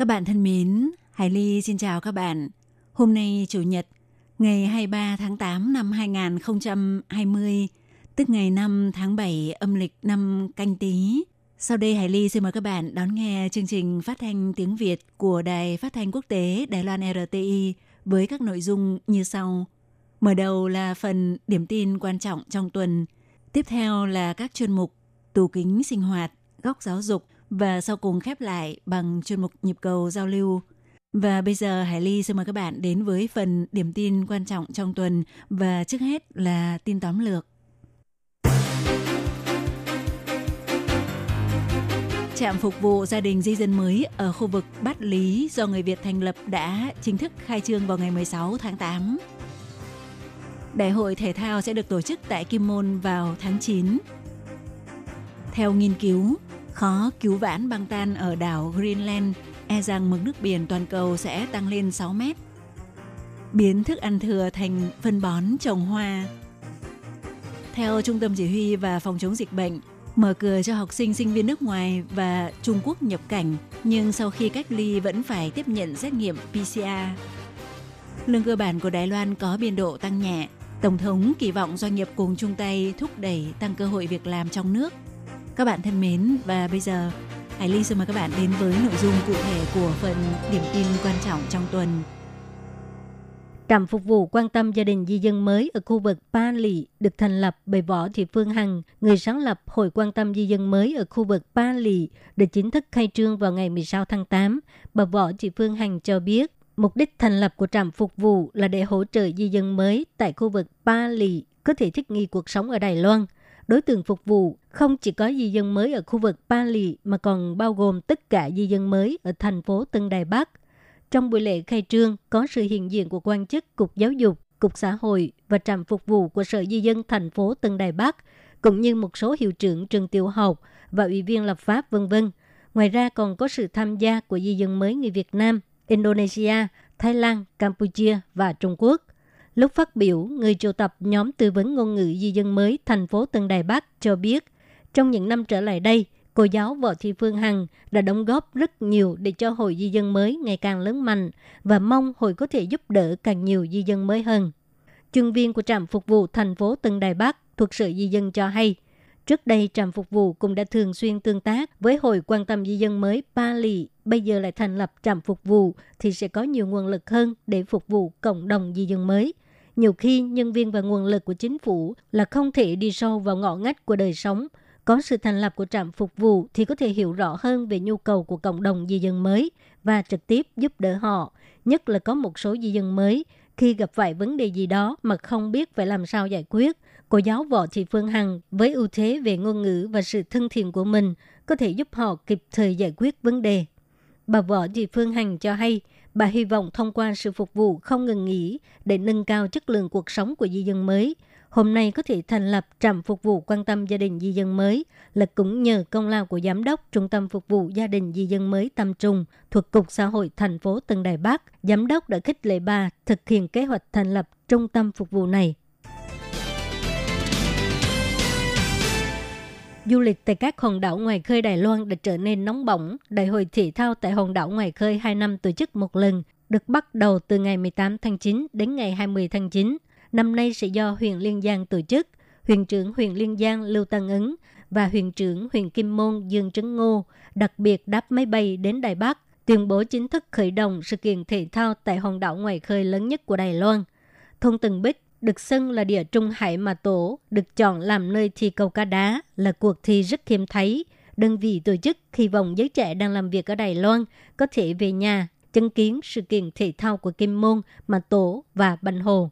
Các bạn thân mến, Hải Ly xin chào các bạn. Hôm nay Chủ nhật, ngày 23 tháng 8 năm 2020, tức ngày 5 tháng 7 âm lịch năm canh tí. Sau đây Hải Ly xin mời các bạn đón nghe chương trình phát thanh tiếng Việt của Đài Phát thanh Quốc tế Đài Loan RTI với các nội dung như sau. Mở đầu là phần điểm tin quan trọng trong tuần. Tiếp theo là các chuyên mục tù kính sinh hoạt, góc giáo dục và sau cùng khép lại bằng chuyên mục nhịp cầu giao lưu. Và bây giờ Hải Ly xin mời các bạn đến với phần điểm tin quan trọng trong tuần và trước hết là tin tóm lược. Trạm phục vụ gia đình di dân mới ở khu vực Bát Lý do người Việt thành lập đã chính thức khai trương vào ngày 16 tháng 8. Đại hội thể thao sẽ được tổ chức tại Kim Môn vào tháng 9. Theo nghiên cứu, khó cứu vãn băng tan ở đảo Greenland, e rằng mực nước biển toàn cầu sẽ tăng lên 6 mét. Biến thức ăn thừa thành phân bón trồng hoa. Theo Trung tâm Chỉ huy và Phòng chống dịch bệnh, mở cửa cho học sinh sinh viên nước ngoài và Trung Quốc nhập cảnh, nhưng sau khi cách ly vẫn phải tiếp nhận xét nghiệm PCR. Lương cơ bản của Đài Loan có biên độ tăng nhẹ. Tổng thống kỳ vọng doanh nghiệp cùng chung tay thúc đẩy tăng cơ hội việc làm trong nước. Các bạn thân mến, và bây giờ Hải Ly xin mời các bạn đến với nội dung cụ thể của phần điểm tin quan trọng trong tuần. Trạm phục vụ quan tâm gia đình di dân mới ở khu vực Ba Lì được thành lập bởi Võ Thị Phương Hằng, người sáng lập Hội quan tâm di dân mới ở khu vực Ba Lì, được chính thức khai trương vào ngày 16 tháng 8. Bà Võ Thị Phương Hằng cho biết, mục đích thành lập của trạm phục vụ là để hỗ trợ di dân mới tại khu vực Ba Lì có thể thích nghi cuộc sống ở Đài Loan. Đối tượng phục vụ không chỉ có di dân mới ở khu vực Ba Lì mà còn bao gồm tất cả di dân mới ở thành phố Tân Đài Bắc. Trong buổi lễ khai trương có sự hiện diện của quan chức Cục Giáo dục, Cục Xã hội và trạm phục vụ của Sở Di dân thành phố Tân Đài Bắc, cũng như một số hiệu trưởng trường tiểu học và ủy viên lập pháp vân vân. Ngoài ra còn có sự tham gia của di dân mới người Việt Nam, Indonesia, Thái Lan, Campuchia và Trung Quốc. Lúc phát biểu, người triệu tập nhóm tư vấn ngôn ngữ di dân mới thành phố Tân Đài Bắc cho biết, trong những năm trở lại đây, cô giáo Võ Thị Phương Hằng đã đóng góp rất nhiều để cho hội di dân mới ngày càng lớn mạnh và mong hội có thể giúp đỡ càng nhiều di dân mới hơn. Chuyên viên của trạm phục vụ thành phố Tân Đài Bắc thuộc Sở Di dân cho hay, trước đây trạm phục vụ cũng đã thường xuyên tương tác với hội quan tâm di dân mới Ba Lì, bây giờ lại thành lập trạm phục vụ thì sẽ có nhiều nguồn lực hơn để phục vụ cộng đồng di dân mới. Nhiều khi nhân viên và nguồn lực của chính phủ là không thể đi sâu vào ngõ ngách của đời sống, có sự thành lập của trạm phục vụ thì có thể hiểu rõ hơn về nhu cầu của cộng đồng di dân mới và trực tiếp giúp đỡ họ, nhất là có một số di dân mới khi gặp phải vấn đề gì đó mà không biết phải làm sao giải quyết. Cô giáo Võ Thị Phương Hằng với ưu thế về ngôn ngữ và sự thân thiện của mình có thể giúp họ kịp thời giải quyết vấn đề. Bà Võ Thị Phương Hằng cho hay, bà hy vọng thông qua sự phục vụ không ngừng nghỉ để nâng cao chất lượng cuộc sống của di dân mới – hôm nay có thể thành lập trạm phục vụ quan tâm gia đình di dân mới là cũng nhờ công lao của giám đốc trung tâm phục vụ gia đình di dân mới Tâm Trung thuộc Cục Xã hội thành phố Tân Đài Bắc. Giám đốc đã khích lệ bà thực hiện kế hoạch thành lập trung tâm phục vụ này. Du lịch tại các hòn đảo ngoài khơi Đài Loan đã trở nên nóng bỏng. Đại hội thể thao tại hòn đảo ngoài khơi 2 năm tổ chức một lần, được bắt đầu từ ngày 18 tháng 9 đến ngày 20 tháng 9 năm nay sẽ do huyện Liên Giang tổ chức. Huyện trưởng huyện Liên Giang Lưu Tăng Ứng và huyện trưởng huyện Kim Môn Dương Trấn Ngô đặc biệt đáp máy bay đến Đài Bắc, tuyên bố chính thức khởi động sự kiện thể thao tại hòn đảo ngoài khơi lớn nhất của Đài Loan. Thôn Từng Bích được xưng là địa trung hải mà tổ, được chọn làm nơi thi cầu cá đá là cuộc thi rất hiếm thấy. Đơn vị tổ chức hy vọng giới trẻ đang làm việc ở Đài Loan có thể về nhà chứng kiến sự kiện thể thao của Kim Môn, Mà Tổ và Bành Hồ.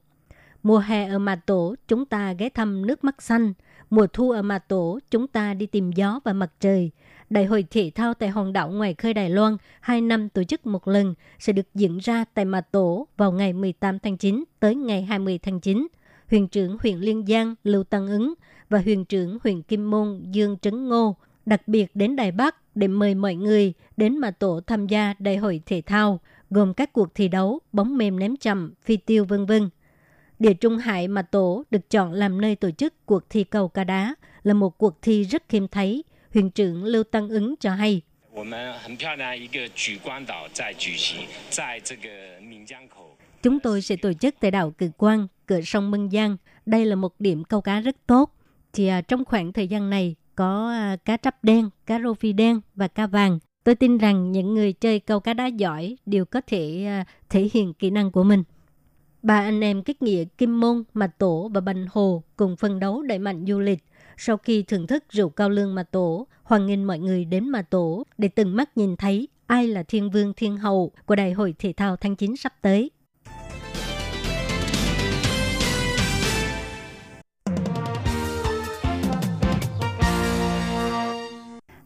Mùa hè ở Mà Tổ, chúng ta ghé thăm nước mắt xanh. Mùa thu ở Mà Tổ, chúng ta đi tìm gió và mặt trời. Đại hội thể thao tại hòn đảo ngoài khơi Đài Loan, hai năm tổ chức một lần, sẽ được diễn ra tại Mà Tổ vào ngày 18 tháng 9 tới ngày 20 tháng 9. Huyền trưởng huyện Liên Giang Lưu Tăng Ứng và huyền trưởng huyện Kim Môn Dương Trấn Ngô đặc biệt đến Đài Bắc để mời mọi người đến Mà Tổ tham gia đại hội thể thao, gồm các cuộc thi đấu, bóng mềm ném chậm, phi tiêu vân vân. Địa Trung Hải Mà Tổ được chọn làm nơi tổ chức cuộc thi cầu cá đá là một cuộc thi rất khiêm thấy, huyện trưởng Lưu Tăng Ứng cho hay. Chúng tôi sẽ tổ chức tại đảo Cử Quang, cửa sông Mân Giang. Đây là một điểm câu cá rất tốt. Thì à, trong khoảng thời gian này có à, cá trắp đen, cá rô phi đen và cá vàng. Tôi tin rằng những người chơi câu cá đá giỏi đều có thể à, thể hiện kỹ năng của mình. Ba anh em kết nghĩa Kim Môn, Mạch Tổ và Bành Hồ cùng phân đấu đẩy mạnh du lịch. Sau khi thưởng thức rượu cao lương Mạch Tổ, hoan nghênh mọi người đến Mạch Tổ để từng mắt nhìn thấy ai là thiên vương thiên hậu của Đại hội Thể thao tháng 9 sắp tới.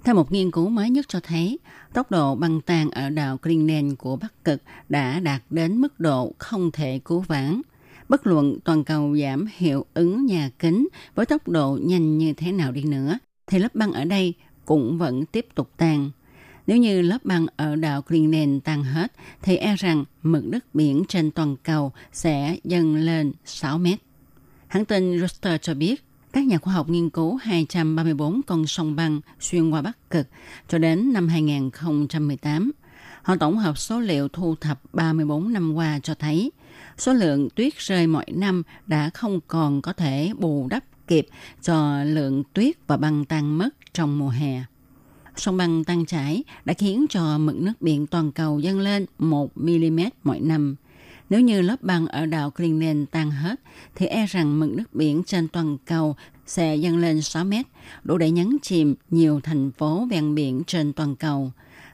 Theo một nghiên cứu mới nhất cho thấy, tốc độ băng tan ở đảo Greenland của Bắc Cực đã đạt đến mức độ không thể cứu vãn. Bất luận toàn cầu giảm hiệu ứng nhà kính với tốc độ nhanh như thế nào đi nữa, thì lớp băng ở đây cũng vẫn tiếp tục tan. Nếu như lớp băng ở đảo Greenland tan hết, thì e rằng mực nước biển trên toàn cầu sẽ dâng lên 6 mét. Hãng tin Reuters cho biết, các nhà khoa học nghiên cứu 234 con sông băng xuyên qua Bắc Cực cho đến năm 2018. Họ tổng hợp số liệu thu thập 34 năm qua cho thấy số lượng tuyết rơi mỗi năm đã không còn có thể bù đắp kịp cho lượng tuyết và băng tan mất trong mùa hè. Sông băng tăng chảy đã khiến cho mực nước biển toàn cầu dâng lên 1 mm mỗi năm. Nếu như lớp băng ở đảo Greenland tan hết, thì e rằng mực nước biển trên toàn cầu sẽ dâng lên 6 mét, đủ để nhấn chìm nhiều thành phố ven biển trên toàn cầu.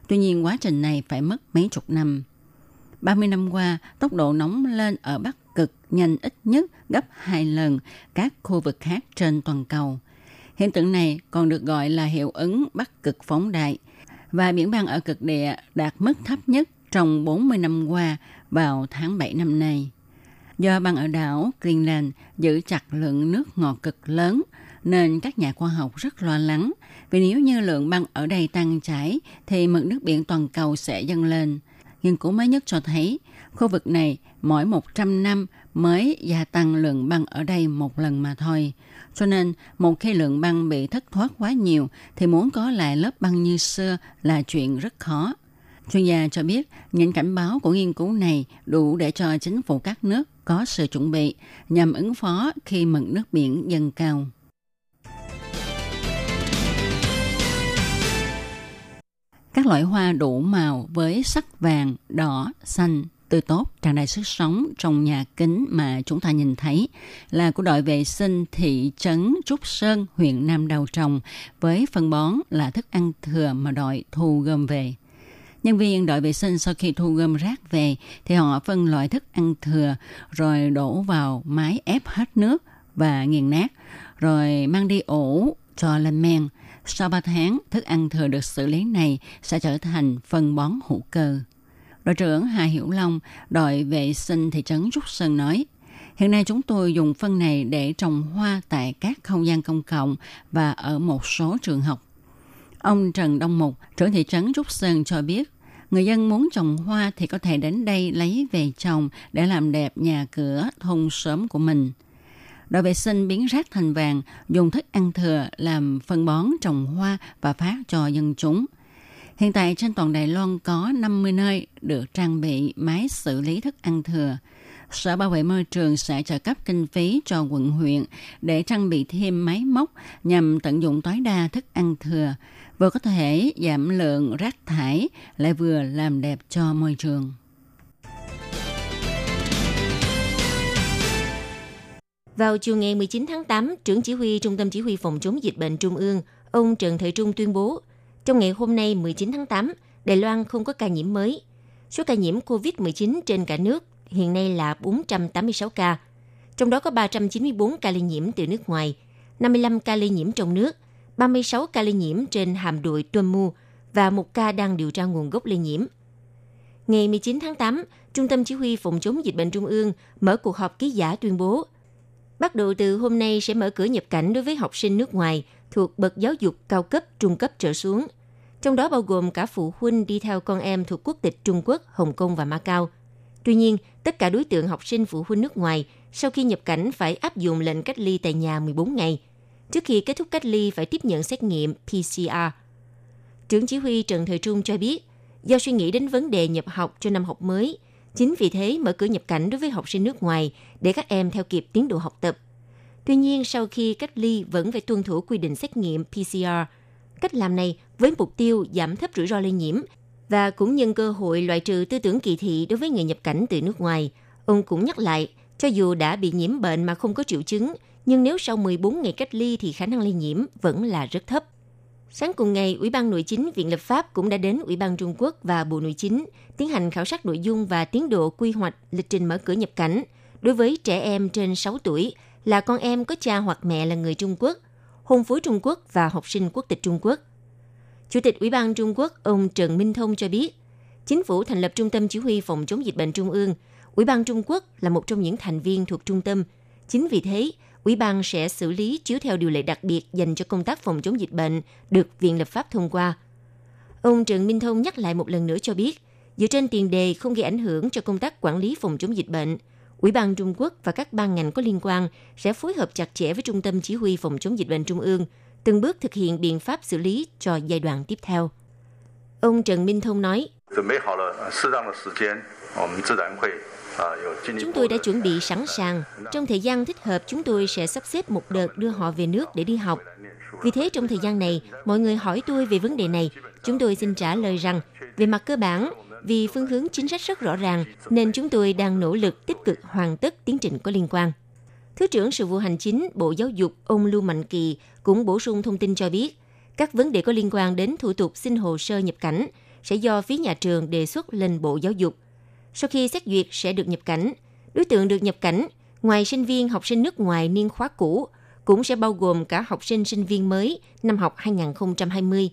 Tuy nhiên quá trình này phải mất mấy chục năm. 30 năm qua, tốc độ nóng lên ở Bắc Cực nhanh ít nhất gấp 2 lần các khu vực khác trên toàn cầu. Hiện tượng này còn được gọi là hiệu ứng Bắc Cực phóng đại và biển băng ở cực địa đạt mức thấp nhất trong 40 năm qua vào tháng 7 năm nay. Do băng ở đảo Greenland giữ chặt lượng nước ngọt cực lớn, nên các nhà khoa học rất lo lắng vì nếu như lượng băng ở đây tăng chảy thì mực nước biển toàn cầu sẽ dâng lên. Nghiên cứu mới nhất cho thấy khu vực này mỗi 100 năm mới gia tăng lượng băng ở đây một lần mà thôi. Cho nên, một khi lượng băng bị thất thoát quá nhiều thì muốn có lại lớp băng như xưa là chuyện rất khó. Chuyên gia cho biết những cảnh báo của nghiên cứu này đủ để cho chính phủ các nước có sự chuẩn bị nhằm ứng phó khi mực nước biển dâng cao. Các loại hoa đủ màu với sắc vàng, đỏ, xanh, tươi tốt, tràn đầy sức sống trong nhà kính mà chúng ta nhìn thấy là của đội vệ sinh thị trấn Trúc Sơn, huyện Nam Đầu Trồng với phân bón là thức ăn thừa mà đội thu gom về. Nhân viên đội vệ sinh sau khi thu gom rác về thì họ phân loại thức ăn thừa rồi đổ vào máy ép hết nước và nghiền nát rồi mang đi ủ cho lên men. Sau 3 tháng, thức ăn thừa được xử lý này sẽ trở thành phân bón hữu cơ. Đội trưởng Hà Hiểu Long, đội vệ sinh thị trấn Trúc Sơn nói, Hiện nay chúng tôi dùng phân này để trồng hoa tại các không gian công cộng và ở một số trường học. Ông Trần Đông Mục, trưởng thị trấn Trúc Sơn cho biết, người dân muốn trồng hoa thì có thể đến đây lấy về trồng để làm đẹp nhà cửa thôn xóm của mình. Đội vệ sinh biến rác thành vàng, dùng thức ăn thừa làm phân bón trồng hoa và phát cho dân chúng. Hiện tại trên toàn Đài Loan có 50 nơi được trang bị máy xử lý thức ăn thừa. Sở Bảo vệ Môi trường sẽ trợ cấp kinh phí cho quận huyện để trang bị thêm máy móc nhằm tận dụng tối đa thức ăn thừa, vừa có thể giảm lượng rác thải, lại vừa làm đẹp cho môi trường. Vào chiều ngày 19 tháng 8, trưởng chỉ huy Trung tâm Chỉ huy Phòng chống dịch bệnh Trung ương, ông Trần Thời Trung tuyên bố, trong ngày hôm nay 19 tháng 8, Đài Loan không có ca nhiễm mới. Số ca nhiễm COVID-19 trên cả nước hiện nay là 486 ca, trong đó có 394 ca lây nhiễm từ nước ngoài, 55 ca lây nhiễm trong nước, 36 ca lây nhiễm trên hàm đội Tuân Mu và một ca đang điều tra nguồn gốc lây nhiễm. Ngày 19 tháng 8, Trung tâm Chỉ huy Phòng chống dịch bệnh Trung ương mở cuộc họp ký giả tuyên bố bắt đầu từ hôm nay sẽ mở cửa nhập cảnh đối với học sinh nước ngoài thuộc bậc giáo dục cao cấp, trung cấp trở xuống. Trong đó bao gồm cả phụ huynh đi theo con em thuộc quốc tịch Trung Quốc, Hồng Kông và Macau. Tuy nhiên, tất cả đối tượng học sinh phụ huynh nước ngoài sau khi nhập cảnh phải áp dụng lệnh cách ly tại nhà 14 ngày. Trước khi kết thúc cách ly phải tiếp nhận xét nghiệm PCR. Trưởng chỉ huy Trần Thời Trung cho biết, do suy nghĩ đến vấn đề nhập học cho năm học mới, chính vì thế mở cửa nhập cảnh đối với học sinh nước ngoài để các em theo kịp tiến độ học tập. Tuy nhiên, sau khi cách ly vẫn phải tuân thủ quy định xét nghiệm PCR. Cách làm này với mục tiêu giảm thấp rủi ro lây nhiễm và cũng nhân cơ hội loại trừ tư tưởng kỳ thị đối với người nhập cảnh từ nước ngoài. Ông cũng nhắc lại, cho dù đã bị nhiễm bệnh mà không có triệu chứng, nhưng nếu sau 14 ngày cách ly thì khả năng lây nhiễm vẫn là rất thấp. Sáng cùng ngày, Ủy ban Nội chính Viện Lập pháp cũng đã đến Ủy ban Trung Quốc và Bộ Nội chính tiến hành khảo sát nội dung và tiến độ quy hoạch lịch trình mở cửa nhập cảnh đối với trẻ em trên 6 tuổi là con em có cha hoặc mẹ là người Trung Quốc, hôn phối Trung Quốc và học sinh quốc tịch Trung Quốc. Chủ tịch Ủy ban Trung Quốc ông Trần Minh Thông cho biết, chính phủ thành lập Trung tâm Chỉ huy Phòng chống dịch bệnh Trung ương. Ủy ban Trung Quốc là một trong những thành viên thuộc trung tâm. Chính vì thế, Ủy ban sẽ xử lý chiếu theo điều lệ đặc biệt dành cho công tác phòng chống dịch bệnh được Viện Lập pháp thông qua. Ông Trần Minh Thông nhắc lại một lần nữa cho biết, dựa trên tiền đề không gây ảnh hưởng cho công tác quản lý phòng chống dịch bệnh, Ủy ban Trung Quốc và các ban ngành có liên quan sẽ phối hợp chặt chẽ với Trung tâm Chỉ huy Phòng chống dịch bệnh Trung ương, từng bước thực hiện biện pháp xử lý cho giai đoạn tiếp theo. Ông Trần Minh Thông nói, Chúng tôi đã chuẩn bị sẵn sàng. Trong thời gian thích hợp, chúng tôi sẽ sắp xếp một đợt đưa họ về nước để đi học. Vì thế, trong thời gian này, mọi người hỏi tôi về vấn đề này. Chúng tôi xin trả lời rằng, về mặt cơ bản, vì phương hướng chính sách rất rõ ràng, nên chúng tôi đang nỗ lực tích cực hoàn tất tiến trình có liên quan. Thứ trưởng Sự vụ Hành chính Bộ Giáo dục ông Lưu Mạnh Kỳ cũng bổ sung thông tin cho biết, các vấn đề có liên quan đến thủ tục xin hồ sơ nhập cảnh sẽ do phía nhà trường đề xuất lên Bộ Giáo dục. Sau khi xét duyệt sẽ được nhập cảnh, đối tượng được nhập cảnh ngoài sinh viên học sinh nước ngoài niên khóa cũ cũng sẽ bao gồm cả học sinh sinh viên mới năm học 2020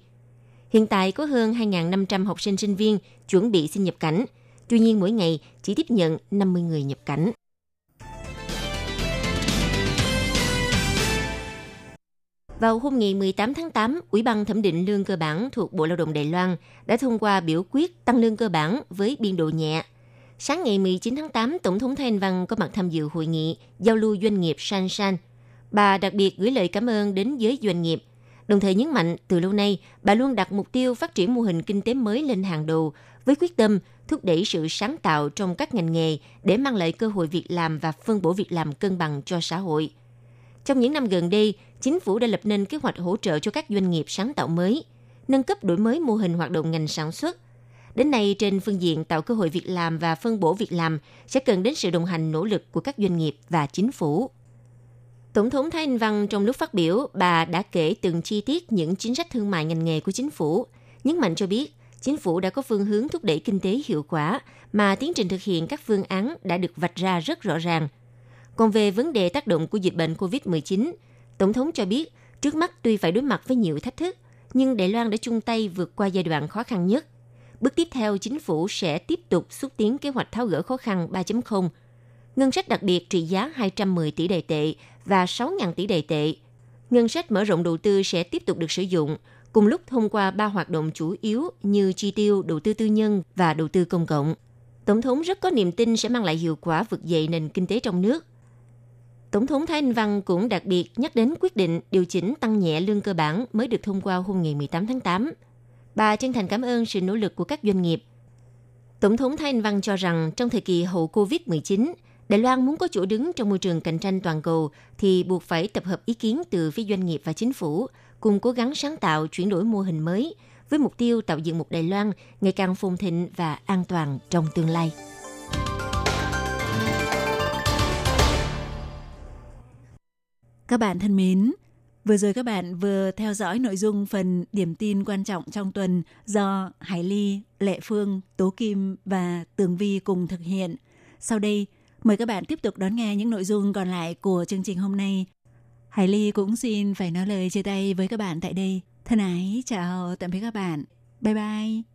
Hiện tại có hơn 2.500 học sinh sinh viên chuẩn bị xin nhập cảnh. Tuy nhiên mỗi ngày chỉ tiếp nhận 50 người nhập cảnh. Vào hôm ngày 18 tháng 8, Ủy ban thẩm định lương cơ bản thuộc Bộ Lao động Đài Loan đã thông qua biểu quyết tăng lương cơ bản với biên độ nhẹ. Sáng ngày 19 tháng 8, Tổng thống Thanh Văn có mặt tham dự hội nghị giao lưu doanh nghiệp San San. Bà đặc biệt gửi lời cảm ơn đến giới doanh nghiệp – Đồng thời nhấn mạnh, từ lâu nay, bà luôn đặt mục tiêu phát triển mô hình kinh tế mới lên hàng đầu với quyết tâm thúc đẩy sự sáng tạo trong các ngành nghề để mang lại cơ hội việc làm và phân bổ việc làm cân bằng cho xã hội. Trong những năm gần đây, chính phủ đã lập nên kế hoạch hỗ trợ cho các doanh nghiệp sáng tạo mới, nâng cấp đổi mới mô hình hoạt động ngành sản xuất. Đến nay, trên phương diện tạo cơ hội việc làm và phân bổ việc làm sẽ cần đến sự đồng hành nỗ lực của các doanh nghiệp và chính phủ. Tổng thống Thái Anh Văn trong lúc phát biểu, bà đã kể từng chi tiết những chính sách thương mại ngành nghề của chính phủ, nhấn mạnh cho biết chính phủ đã có phương hướng thúc đẩy kinh tế hiệu quả mà tiến trình thực hiện các phương án đã được vạch ra rất rõ ràng. Còn về vấn đề tác động của dịch bệnh COVID-19, Tổng thống cho biết trước mắt tuy phải đối mặt với nhiều thách thức, nhưng Đài Loan đã chung tay vượt qua giai đoạn khó khăn nhất. Bước tiếp theo, chính phủ sẽ tiếp tục xúc tiến kế hoạch tháo gỡ khó khăn 3.0 ngân sách đặc biệt trị giá 210 tỷ đài tệ và 6.000 tỷ đài tệ. Ngân sách mở rộng đầu tư sẽ tiếp tục được sử dụng, cùng lúc thông qua ba hoạt động chủ yếu như chi tiêu, đầu tư tư nhân và đầu tư công cộng. Tổng thống rất có niềm tin sẽ mang lại hiệu quả vực dậy nền kinh tế trong nước. Tổng thống Thái Anh Văn cũng đặc biệt nhắc đến quyết định điều chỉnh tăng nhẹ lương cơ bản mới được thông qua hôm ngày 18 tháng 8. Bà chân thành cảm ơn sự nỗ lực của các doanh nghiệp. Tổng thống Thái Anh Văn cho rằng trong thời kỳ hậu COVID-19, Đài Loan muốn có chỗ đứng trong môi trường cạnh tranh toàn cầu thì buộc phải tập hợp ý kiến từ phía doanh nghiệp và chính phủ, cùng cố gắng sáng tạo chuyển đổi mô hình mới với mục tiêu tạo dựng một Đài Loan ngày càng phồn thịnh và an toàn trong tương lai. Các bạn thân mến, vừa rồi các bạn vừa theo dõi nội dung phần điểm tin quan trọng trong tuần do Hải Ly, Lệ Phương, Tố Kim và Tường Vi cùng thực hiện. Sau đây, Mời các bạn tiếp tục đón nghe những nội dung còn lại của chương trình hôm nay. Hải Ly cũng xin phải nói lời chia tay với các bạn tại đây. Thân ái, chào tạm biệt các bạn. Bye bye.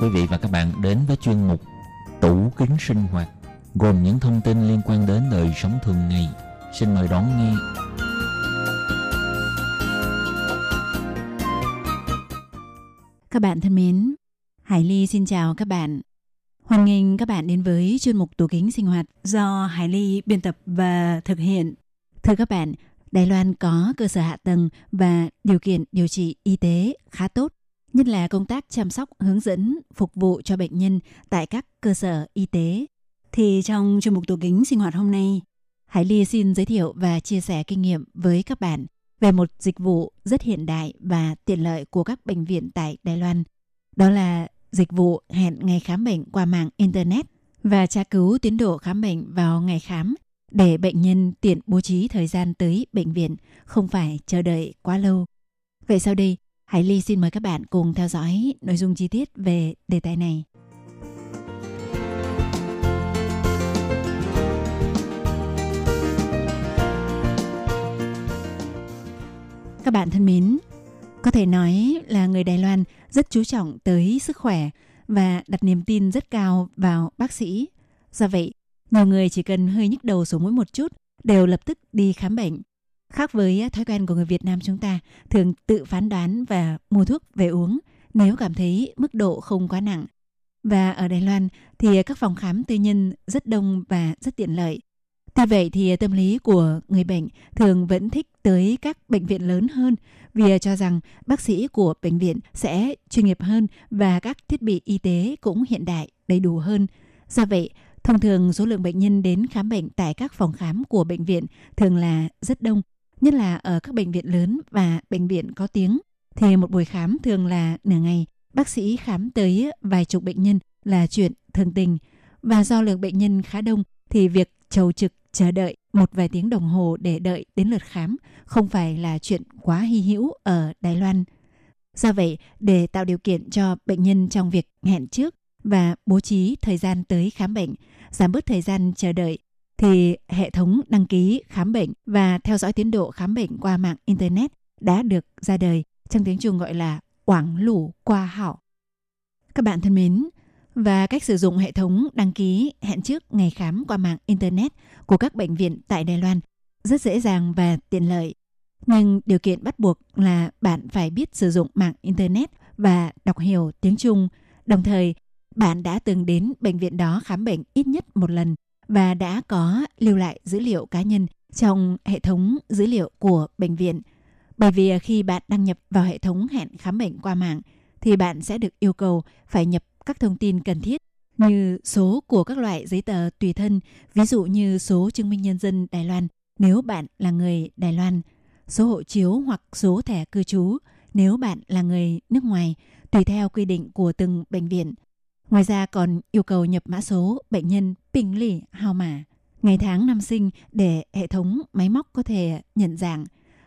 Quý vị và các bạn đến với chuyên mục Tủ kính sinh hoạt gồm những thông tin liên quan đến đời sống thường ngày. Xin mời đón nghe. Các bạn thân mến, Hải Ly xin chào các bạn. Hoan nghênh các bạn đến với chuyên mục tủ kính sinh hoạt do Hải Ly biên tập và thực hiện. Thưa các bạn, Đài Loan có cơ sở hạ tầng và điều kiện điều trị y tế khá tốt, nhất là công tác chăm sóc, hướng dẫn, phục vụ cho bệnh nhân tại các cơ sở y tế. Thì trong chuyên mục tủ kính sinh hoạt hôm nay, Hải Ly xin giới thiệu và chia sẻ kinh nghiệm với các bạn về một dịch vụ rất hiện đại và tiện lợi của các bệnh viện tại Đài Loan. Đó là dịch vụ hẹn ngày khám bệnh qua mạng Internet và tra cứu tiến độ khám bệnh vào ngày khám để bệnh nhân tiện bố trí thời gian tới bệnh viện, không phải chờ đợi quá lâu. Vậy sau đây, Hải Ly xin mời các bạn cùng theo dõi nội dung chi tiết về đề tài này. Các bạn thân mến, có thể nói là người Đài Loan rất chú trọng tới sức khỏe và đặt niềm tin rất cao vào bác sĩ. Do vậy, nhiều người chỉ cần hơi nhức đầu số mũi một chút đều lập tức đi khám bệnh. Khác với thói quen của người Việt Nam chúng ta thường tự phán đoán và mua thuốc về uống nếu cảm thấy mức độ không quá nặng. Và ở Đài Loan thì các phòng khám tư nhân rất đông và rất tiện lợi. Tuy vậy thì tâm lý của người bệnh thường vẫn thích tới các bệnh viện lớn hơn vì cho rằng bác sĩ của bệnh viện sẽ chuyên nghiệp hơn và các thiết bị y tế cũng hiện đại, đầy đủ hơn. Do vậy, thông thường số lượng bệnh nhân đến khám bệnh tại các phòng khám của bệnh viện thường là rất đông, nhất là ở các bệnh viện lớn và bệnh viện có tiếng. Thì một buổi khám thường là nửa ngày, bác sĩ khám tới vài chục bệnh nhân là chuyện thường tình. Và do lượng bệnh nhân khá đông thì việc chầu trực chờ đợi một vài tiếng đồng hồ để đợi đến lượt khám không phải là chuyện quá hy hữu ở Đài Loan. Do vậy, để tạo điều kiện cho bệnh nhân trong việc hẹn trước và bố trí thời gian tới khám bệnh, giảm bớt thời gian chờ đợi, thì hệ thống đăng ký khám bệnh và theo dõi tiến độ khám bệnh qua mạng Internet đã được ra đời, trong tiếng Trung gọi là quảng Lũ qua hảo. Các bạn thân mến, và cách sử dụng hệ thống đăng ký hẹn trước ngày khám qua mạng Internet của các bệnh viện tại Đài Loan rất dễ dàng và tiện lợi. Nhưng điều kiện bắt buộc là bạn phải biết sử dụng mạng Internet và đọc hiểu tiếng Trung. Đồng thời, bạn đã từng đến bệnh viện đó khám bệnh ít nhất một lần và đã có lưu lại dữ liệu cá nhân trong hệ thống dữ liệu của bệnh viện. Bởi vì khi bạn đăng nhập vào hệ thống hẹn khám bệnh qua mạng, thì bạn sẽ được yêu cầu phải nhập các thông tin cần thiết như số của các loại giấy tờ tùy thân, ví dụ như số chứng minh nhân dân Đài Loan nếu bạn là người Đài Loan, số hộ chiếu hoặc số thẻ cư trú nếu bạn là người nước ngoài, tùy theo quy định của từng bệnh viện. Ngoài ra còn yêu cầu nhập mã số bệnh nhân bình lì hao mà, ngày tháng năm sinh để hệ thống máy móc có thể nhận dạng.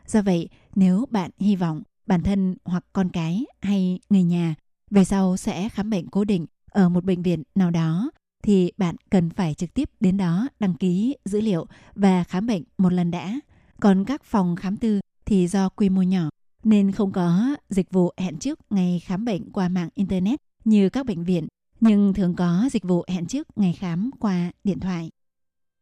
Do vậy, nếu bạn hy vọng bản thân hoặc con cái hay người nhà về sau sẽ khám bệnh cố định ở một bệnh viện nào đó thì bạn cần phải trực tiếp đến đó đăng ký dữ liệu và khám bệnh một lần đã. Còn các phòng khám tư thì do quy mô nhỏ nên không có dịch vụ hẹn trước ngày khám bệnh qua mạng internet như các bệnh viện, nhưng thường có dịch vụ hẹn trước ngày khám qua điện thoại.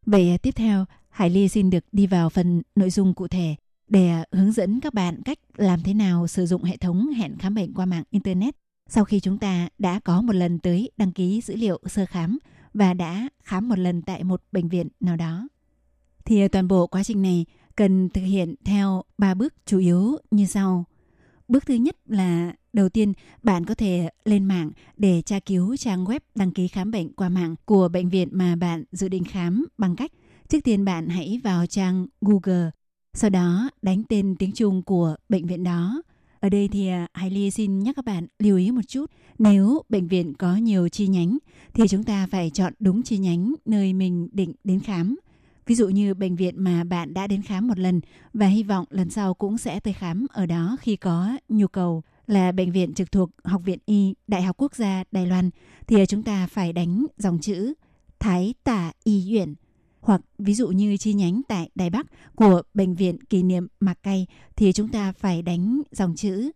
Vậy à, tiếp theo, Hải Ly xin được đi vào phần nội dung cụ thể để à, hướng dẫn các bạn cách làm thế nào sử dụng hệ thống hẹn khám bệnh qua mạng internet sau khi chúng ta đã có một lần tới đăng ký dữ liệu sơ khám và đã khám một lần tại một bệnh viện nào đó. Thì à, toàn bộ quá trình này cần thực hiện theo ba bước chủ yếu như sau. Bước thứ nhất là đầu tiên bạn có thể lên mạng để tra cứu trang web đăng ký khám bệnh qua mạng của bệnh viện mà bạn dự định khám bằng cách trước tiên bạn hãy vào trang Google, sau đó đánh tên tiếng Trung của bệnh viện đó. Ở đây thì à, Hải Ly xin nhắc các bạn lưu ý một chút, nếu bệnh viện có nhiều chi nhánh thì chúng ta phải chọn đúng chi nhánh nơi mình định đến khám. Ví dụ như bệnh viện mà bạn đã đến khám một lần và hy vọng lần sau cũng sẽ tới khám ở đó khi có nhu cầu là bệnh viện trực thuộc Học viện Y Đại học Quốc gia Đài Loan thì chúng ta phải đánh dòng chữ Thái Tả Y Viện hoặc ví dụ như chi nhánh tại Đài Bắc của bệnh viện kỷ niệm Mạc Cây thì chúng ta phải đánh dòng chữ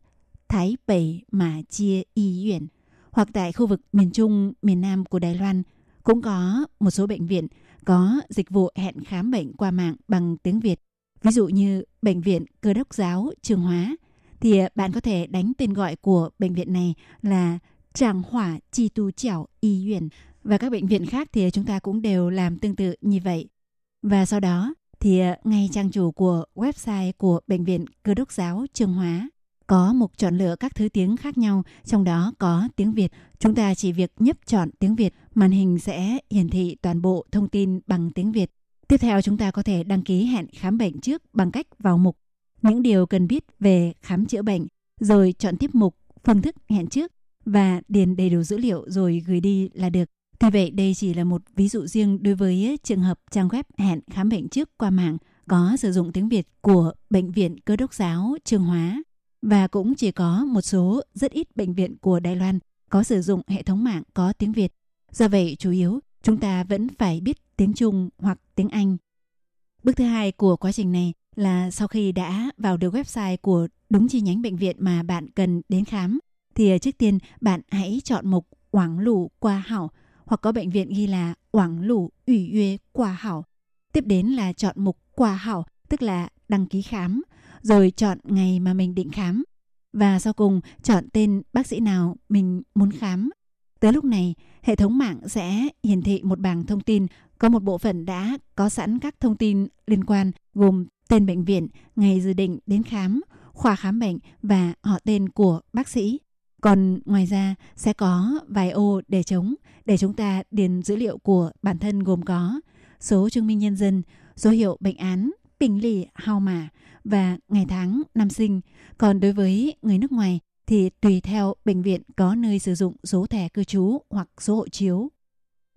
Thái Bảy Mà Chia Y Viện hoặc tại khu vực miền Trung, miền Nam của Đài Loan cũng có một số bệnh viện có dịch vụ hẹn khám bệnh qua mạng bằng tiếng Việt. Ví dụ như Bệnh viện Cơ đốc giáo Trường Hóa, thì à, bạn có thể đánh tên gọi của bệnh viện này là Tràng Hỏa Chi Tu Chảo Y Viện và các bệnh viện khác thì chúng ta cũng đều làm tương tự như vậy. Và sau đó thì à, ngay trang chủ của website của Bệnh viện Cơ đốc giáo Trường Hóa có một chọn lựa các thứ tiếng khác nhau, trong đó có tiếng Việt. Chúng ta chỉ việc nhấp chọn tiếng Việt, màn hình sẽ hiển thị toàn bộ thông tin bằng tiếng Việt. Tiếp theo chúng ta có thể đăng ký hẹn khám bệnh trước bằng cách vào mục những điều cần biết về khám chữa bệnh, rồi chọn tiếp mục phương thức hẹn trước và điền đầy đủ dữ liệu rồi gửi đi là được. Tuy vậy, đây chỉ là một ví dụ riêng đối với trường hợp trang web hẹn khám bệnh trước qua mạng có sử dụng tiếng Việt của Bệnh viện Cơ đốc giáo Trường Hóa và cũng chỉ có một số rất ít bệnh viện của Đài Loan có sử dụng hệ thống mạng có tiếng Việt. Do vậy, chủ yếu chúng ta vẫn phải biết tiếng Trung hoặc tiếng Anh. Bước thứ hai của quá trình này là sau khi đã vào được website của đúng chi nhánh bệnh viện mà bạn cần đến khám, thì trước tiên bạn hãy chọn mục Quảng Lũ qua hảo hoặc có bệnh viện ghi là Quảng Lũ ủy Uê qua hảo. Tiếp đến là chọn mục qua hảo, tức là đăng ký khám, rồi chọn ngày mà mình định khám và sau cùng chọn tên bác sĩ nào mình muốn khám. Tới lúc này, hệ thống mạng sẽ hiển thị một bảng thông tin có một bộ phận đã có sẵn các thông tin liên quan gồm tên bệnh viện, ngày dự định đến khám, khoa khám bệnh và họ tên của bác sĩ. Còn ngoài ra sẽ có vài ô để trống để chúng ta điền dữ liệu của bản thân gồm có số chứng minh nhân dân, số hiệu bệnh án, bình lì hao mà và ngày tháng năm sinh. Còn đối với người nước ngoài thì tùy theo bệnh viện có nơi sử dụng số thẻ cư trú hoặc số hộ chiếu.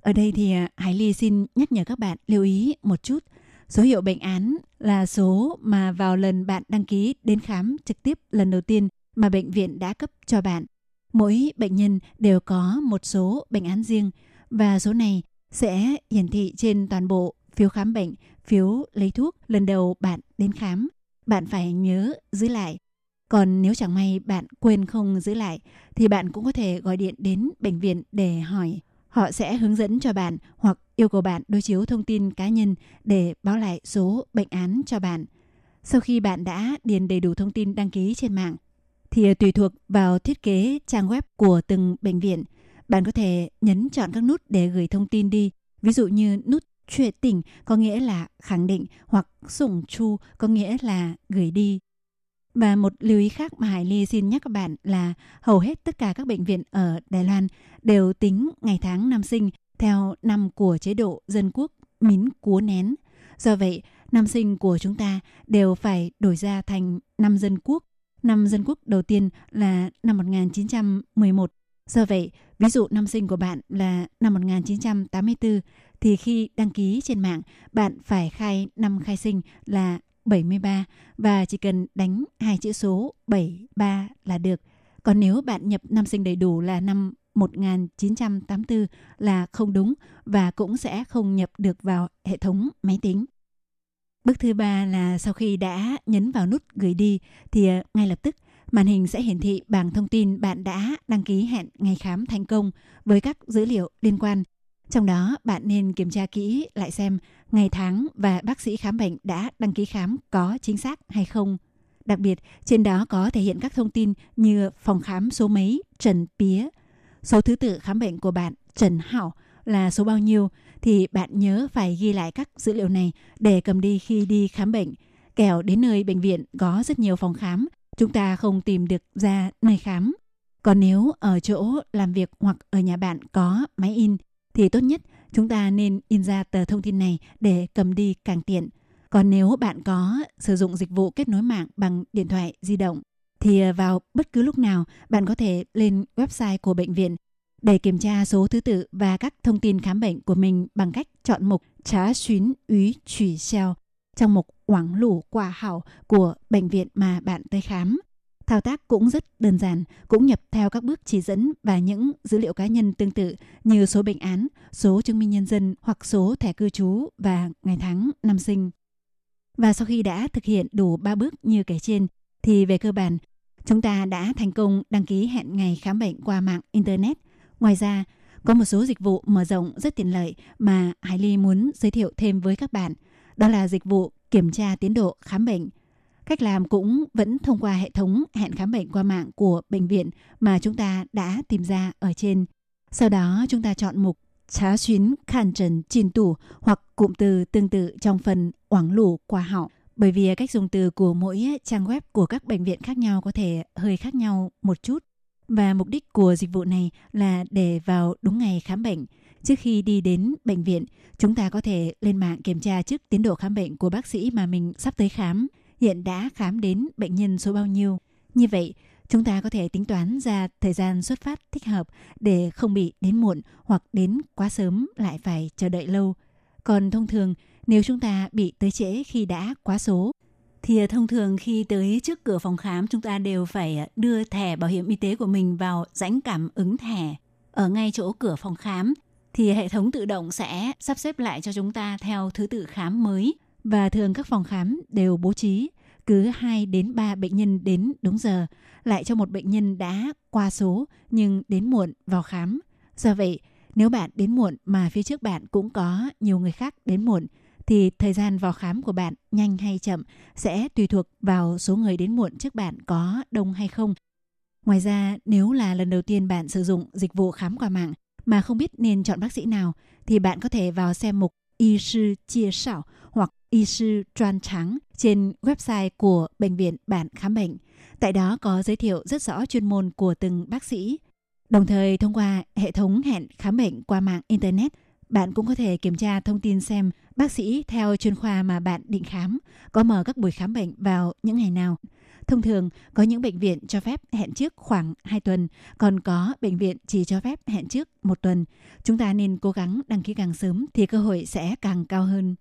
Ở đây thì à, Hải Ly xin nhắc nhở các bạn lưu ý một chút. Số hiệu bệnh án là số mà vào lần bạn đăng ký đến khám trực tiếp lần đầu tiên mà bệnh viện đã cấp cho bạn. Mỗi bệnh nhân đều có một số bệnh án riêng và số này sẽ hiển thị trên toàn bộ phiếu khám bệnh, phiếu lấy thuốc lần đầu bạn đến khám. Bạn phải nhớ giữ lại. Còn nếu chẳng may bạn quên không giữ lại thì bạn cũng có thể gọi điện đến bệnh viện để hỏi. Họ sẽ hướng dẫn cho bạn hoặc yêu cầu bạn đối chiếu thông tin cá nhân để báo lại số bệnh án cho bạn. Sau khi bạn đã điền đầy đủ thông tin đăng ký trên mạng, thì tùy thuộc vào thiết kế trang web của từng bệnh viện, bạn có thể nhấn chọn các nút để gửi thông tin đi. Ví dụ như nút chuyện tình có nghĩa là khẳng định hoặc sủng chu có nghĩa là gửi đi. Và một lưu ý khác mà Hải Ly xin nhắc các bạn là hầu hết tất cả các bệnh viện ở Đài Loan đều tính ngày tháng năm sinh theo năm của chế độ dân quốc mín cúa nén. Do vậy, năm sinh của chúng ta đều phải đổi ra thành năm dân quốc. Năm dân quốc đầu tiên là năm 1911. Do vậy, ví dụ năm sinh của bạn là năm 1984 thì khi đăng ký trên mạng, bạn phải khai năm khai sinh là 73 và chỉ cần đánh hai chữ số 73 là được. Còn nếu bạn nhập năm sinh đầy đủ là năm 1984 là không đúng và cũng sẽ không nhập được vào hệ thống máy tính. Bước thứ ba là sau khi đã nhấn vào nút gửi đi thì ờ, ngay lập tức màn hình sẽ hiển thị bảng thông tin bạn đã đăng ký hẹn ngày khám thành công với các dữ liệu liên quan. Trong đó bạn nên kiểm tra kỹ lại xem ngày tháng và bác sĩ khám bệnh đã đăng ký khám có chính xác hay không. Đặc biệt, trên đó có thể hiện các thông tin như phòng khám số mấy, trần pía, số thứ tự khám bệnh của bạn, trần hảo, là số bao nhiêu thì bạn nhớ phải ghi lại các dữ liệu này để cầm đi khi đi khám bệnh. Kẻo đến nơi bệnh viện có rất nhiều phòng khám, chúng ta không tìm được ra nơi khám. Còn nếu ở chỗ làm việc hoặc ở nhà bạn có máy in thì tốt nhất chúng ta nên in ra tờ thông tin này để cầm đi càng tiện. Còn nếu bạn có sử dụng dịch vụ kết nối mạng bằng điện thoại di động, thì ờ, vào bất cứ lúc nào bạn có thể lên website của bệnh viện để kiểm tra số thứ tự và các thông tin khám bệnh của mình bằng cách chọn mục trả xuyến úy trùy xeo trong mục quảng lũ quả hảo của bệnh viện mà bạn tới khám. Thao tác cũng rất đơn giản, cũng nhập theo các bước chỉ dẫn và những dữ liệu cá nhân tương tự như số bệnh án, số chứng minh nhân dân hoặc số thẻ cư trú và ngày tháng năm sinh. Và sau khi đã thực hiện đủ 3 bước như kể trên, thì về cơ bản, chúng ta đã thành công đăng ký hẹn ngày khám bệnh qua mạng Internet. Ngoài ra, có một số dịch vụ mở rộng rất tiện lợi mà Hải Ly muốn giới thiệu thêm với các bạn. Đó là dịch vụ kiểm tra tiến độ khám bệnh. Cách làm cũng vẫn thông qua hệ thống hẹn khám bệnh qua mạng của bệnh viện mà chúng ta đã tìm ra ở trên. Sau đó chúng ta chọn mục Trá xuyến khăn trần trình tủ hoặc cụm từ tương tự trong phần oảng lủ qua họng. Bởi vì cách dùng từ của mỗi trang web của các bệnh viện khác nhau có thể hơi khác nhau một chút. Và mục đích của dịch vụ này là để vào đúng ngày khám bệnh. Trước khi đi đến bệnh viện, chúng ta có thể lên mạng kiểm tra trước tiến độ khám bệnh của bác sĩ mà mình sắp tới khám. Hiện đã khám đến bệnh nhân số bao nhiêu. Như vậy, chúng ta có thể tính toán ra thời gian xuất phát thích hợp để không bị đến muộn hoặc đến quá sớm lại phải chờ đợi lâu. Còn thông thường, nếu chúng ta bị tới trễ khi đã quá số, thì à, thông thường khi tới trước cửa phòng khám chúng ta đều phải à, đưa thẻ bảo hiểm y tế của mình vào rãnh cảm ứng thẻ ở ngay chỗ cửa phòng khám thì hệ thống tự động sẽ sắp xếp lại cho chúng ta theo thứ tự khám mới và thường các phòng khám đều bố trí cứ 2 đến 3 bệnh nhân đến đúng giờ lại cho một bệnh nhân đã qua số nhưng đến muộn vào khám. Do vậy, nếu bạn đến muộn mà phía trước bạn cũng có nhiều người khác đến muộn thì thời gian vào khám của bạn nhanh hay chậm sẽ tùy thuộc vào số người đến muộn trước bạn có đông hay không. Ngoài ra, nếu là lần đầu tiên bạn sử dụng dịch vụ khám qua mạng mà không biết nên chọn bác sĩ nào thì bạn có thể vào xem mục y sư chia sảo hoặc y sư 专 trắng trên website của bệnh viện bạn khám bệnh. Tại đó có giới thiệu rất rõ chuyên môn của từng bác sĩ. Đồng thời thông qua hệ thống hẹn khám bệnh qua mạng Internet, bạn cũng có thể kiểm tra thông tin xem bác sĩ theo chuyên khoa mà bạn định khám có mở các buổi khám bệnh vào những ngày nào. Thông thường, có những bệnh viện cho phép hẹn trước khoảng 2 tuần, còn có bệnh viện chỉ cho phép hẹn trước một tuần. Chúng ta nên cố gắng đăng ký càng sớm thì cơ hội sẽ càng cao hơn.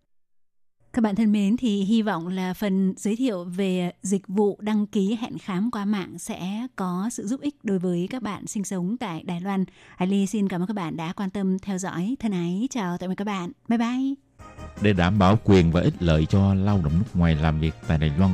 Các bạn thân mến, thì hy vọng là phần giới thiệu về dịch vụ đăng ký hẹn khám qua mạng sẽ có sự giúp ích đối với các bạn sinh sống tại Đài Loan. Ly xin cảm ơn các bạn đã quan tâm theo dõi. Thân ái, chào tạm biệt các bạn. Bye bye. Để đảm bảo quyền và ích lợi cho lao động nước ngoài làm việc tại Đài Loan,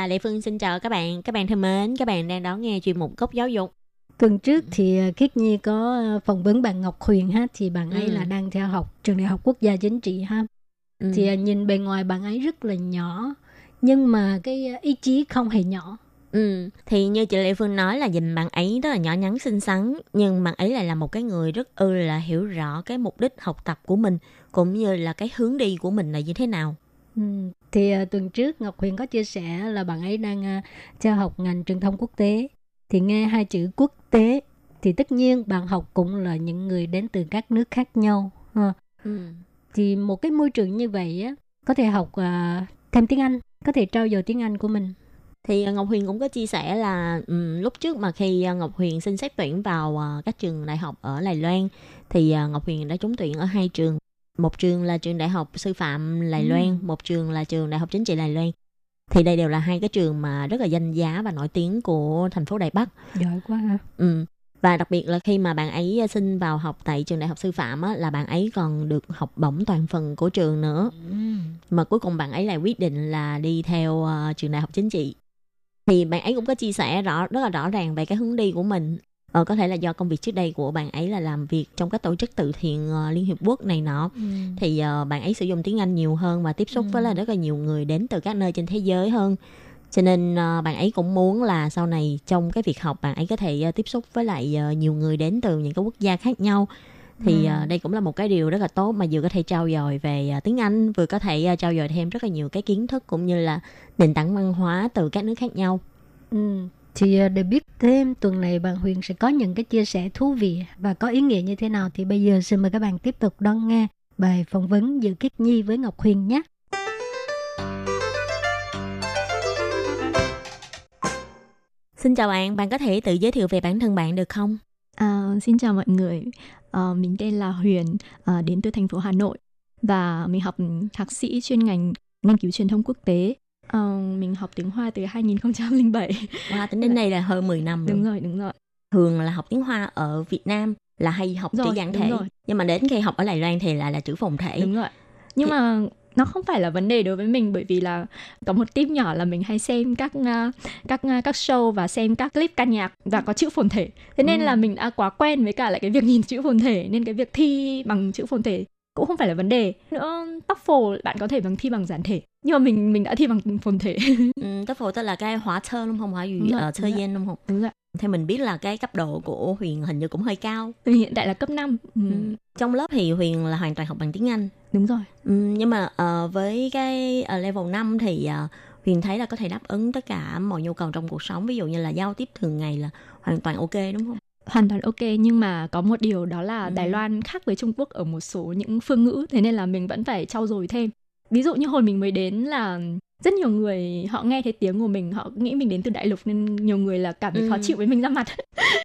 Và Lệ Phương xin chào các bạn. Các bạn thân mến, các bạn đang đón nghe chuyên mục Góc Giáo dục. Tuần trước thì ờ, Khiết Nhi có ờ, phỏng vấn bạn Ngọc Huyền ha thì bạn ấy Ừ. là đang theo học trường đại học quốc gia chính trị ha. Ừ. Thì ờ, nhìn bề ngoài bạn ấy rất là nhỏ nhưng mà cái ý chí không hề nhỏ. Ừ, thì như chị Lệ Phương nói là nhìn bạn ấy rất là nhỏ nhắn xinh xắn nhưng bạn ấy lại là một cái người rất ư là hiểu rõ cái mục đích học tập của mình cũng như là cái hướng đi của mình là như thế nào. Ừ. Thì ờ, tuần trước Ngọc Huyền có chia sẻ là bạn ấy đang ờ, theo học ngành truyền thông quốc tế. Thì nghe hai chữ quốc tế thì tất nhiên bạn học cũng là những người đến từ các nước khác nhau. ha. Ừ. Thì một cái môi trường như vậy á có thể học ờ, thêm tiếng Anh, có thể trau dồi tiếng Anh của mình. Thì à, Ngọc Huyền cũng có chia sẻ là ừm, lúc trước mà khi à, Ngọc Huyền xin xét tuyển vào à, các trường đại học ở Đài Loan thì à, Ngọc Huyền đã trúng tuyển ở hai trường. Một trường là trường đại học sư phạm Đài Ừ. Loan, một trường là trường đại học chính trị Đài Loan. Thì đây đều là hai cái trường mà rất là danh giá và nổi tiếng của thành phố Đài Bắc. Giỏi quá ha. Ừ. Và đặc biệt là khi mà bạn ấy xin vào học tại trường đại học sư phạm á, là bạn ấy còn được học bổng toàn phần của trường nữa Ừ. mà cuối cùng bạn ấy lại quyết định là đi theo ờ, trường đại học chính trị thì bạn ấy cũng có chia sẻ rõ rất là rõ ràng về cái hướng đi của mình ờ, có thể là do công việc trước đây của bạn ấy là làm việc trong các tổ chức từ thiện ờ, liên hiệp quốc này nọ Ừ. thì ờ, bạn ấy sử dụng tiếng Anh nhiều hơn và tiếp xúc với Ừ. là rất là nhiều người đến từ các nơi trên thế giới hơn cho nên ờ, bạn ấy cũng muốn là sau này trong cái việc học bạn ấy có thể ờ, tiếp xúc với lại ờ, nhiều người đến từ những cái quốc gia khác nhau thì Ừ. ờ, đây cũng là một cái điều rất là tốt mà vừa có thể trao dồi về ờ, tiếng Anh vừa có thể ờ, trao dồi thêm rất là nhiều cái kiến thức cũng như là nền tảng văn hóa từ các nước khác nhau Ừ. Thì ờ, để biết thêm tuần này bạn Huyền sẽ có những cái chia sẻ thú vị và có ý nghĩa như thế nào thì bây giờ xin mời các bạn tiếp tục đón nghe bài phỏng vấn giữa Khiết Nhi với Ngọc Huyền nhé. xin chào bạn bạn có thể tự giới thiệu về bản thân bạn được không À, xin chào mọi người, Ờ, mình tên là Huyền, ờ, đến từ thành phố Hà Nội và mình học thạc sĩ chuyên ngành nghiên cứu truyền thông quốc tế. Ờ, mình học tiếng Hoa từ 2007. wow, tính đến đây là hơn 10 năm rồi đúng rồi, đúng rồi. thường là học tiếng Hoa ở Việt Nam là hay học chữ Rồi, giản đúng thể rồi. nhưng mà đến khi học ở Đài Loan thì lại là chữ phồn thể Đúng rồi. Nhưng Thì- mà nó không phải là vấn đề đối với mình bởi vì là có một tip nhỏ là mình hay xem các uh, các uh, các show và xem các clip ca nhạc và có chữ phồn thể. Thế nên Ừ. là mình đã quá quen với cả lại cái việc nhìn chữ phồn thể nên cái việc thi bằng chữ phồn thể cũng không phải là vấn đề. Nữa TOEFL bạn có thể bằng thi bằng giản thể. Nhưng mà mình mình đã thi bằng phồn thể. ừ, TOEFL tức là cái hóa thơ đúng không hóa gì ở đúng thơ gian đúng không Đúng rồi. theo mình biết là cái cấp độ của Huyền hình như cũng hơi cao hiện tại là cấp 5. Ừ. ừ. trong lớp thì Huyền là hoàn toàn học bằng tiếng Anh Đúng rồi. ừ, nhưng mà ờ, với cái ờ, level 5 thì ờ, Huyền thấy là có thể đáp ứng tất cả mọi nhu cầu trong cuộc sống ví dụ như là giao tiếp thường ngày là hoàn toàn ok đúng không hoàn toàn ok nhưng mà có một điều đó là Ừ. Đài Loan khác với Trung Quốc ở một số những phương ngữ thế nên là mình vẫn phải trau dồi thêm. Ví dụ như hồi mình mới đến là rất nhiều người họ nghe thấy tiếng của mình họ nghĩ mình đến từ đại lục nên nhiều người là cảm thấy Ừ. khó chịu với mình ra mặt.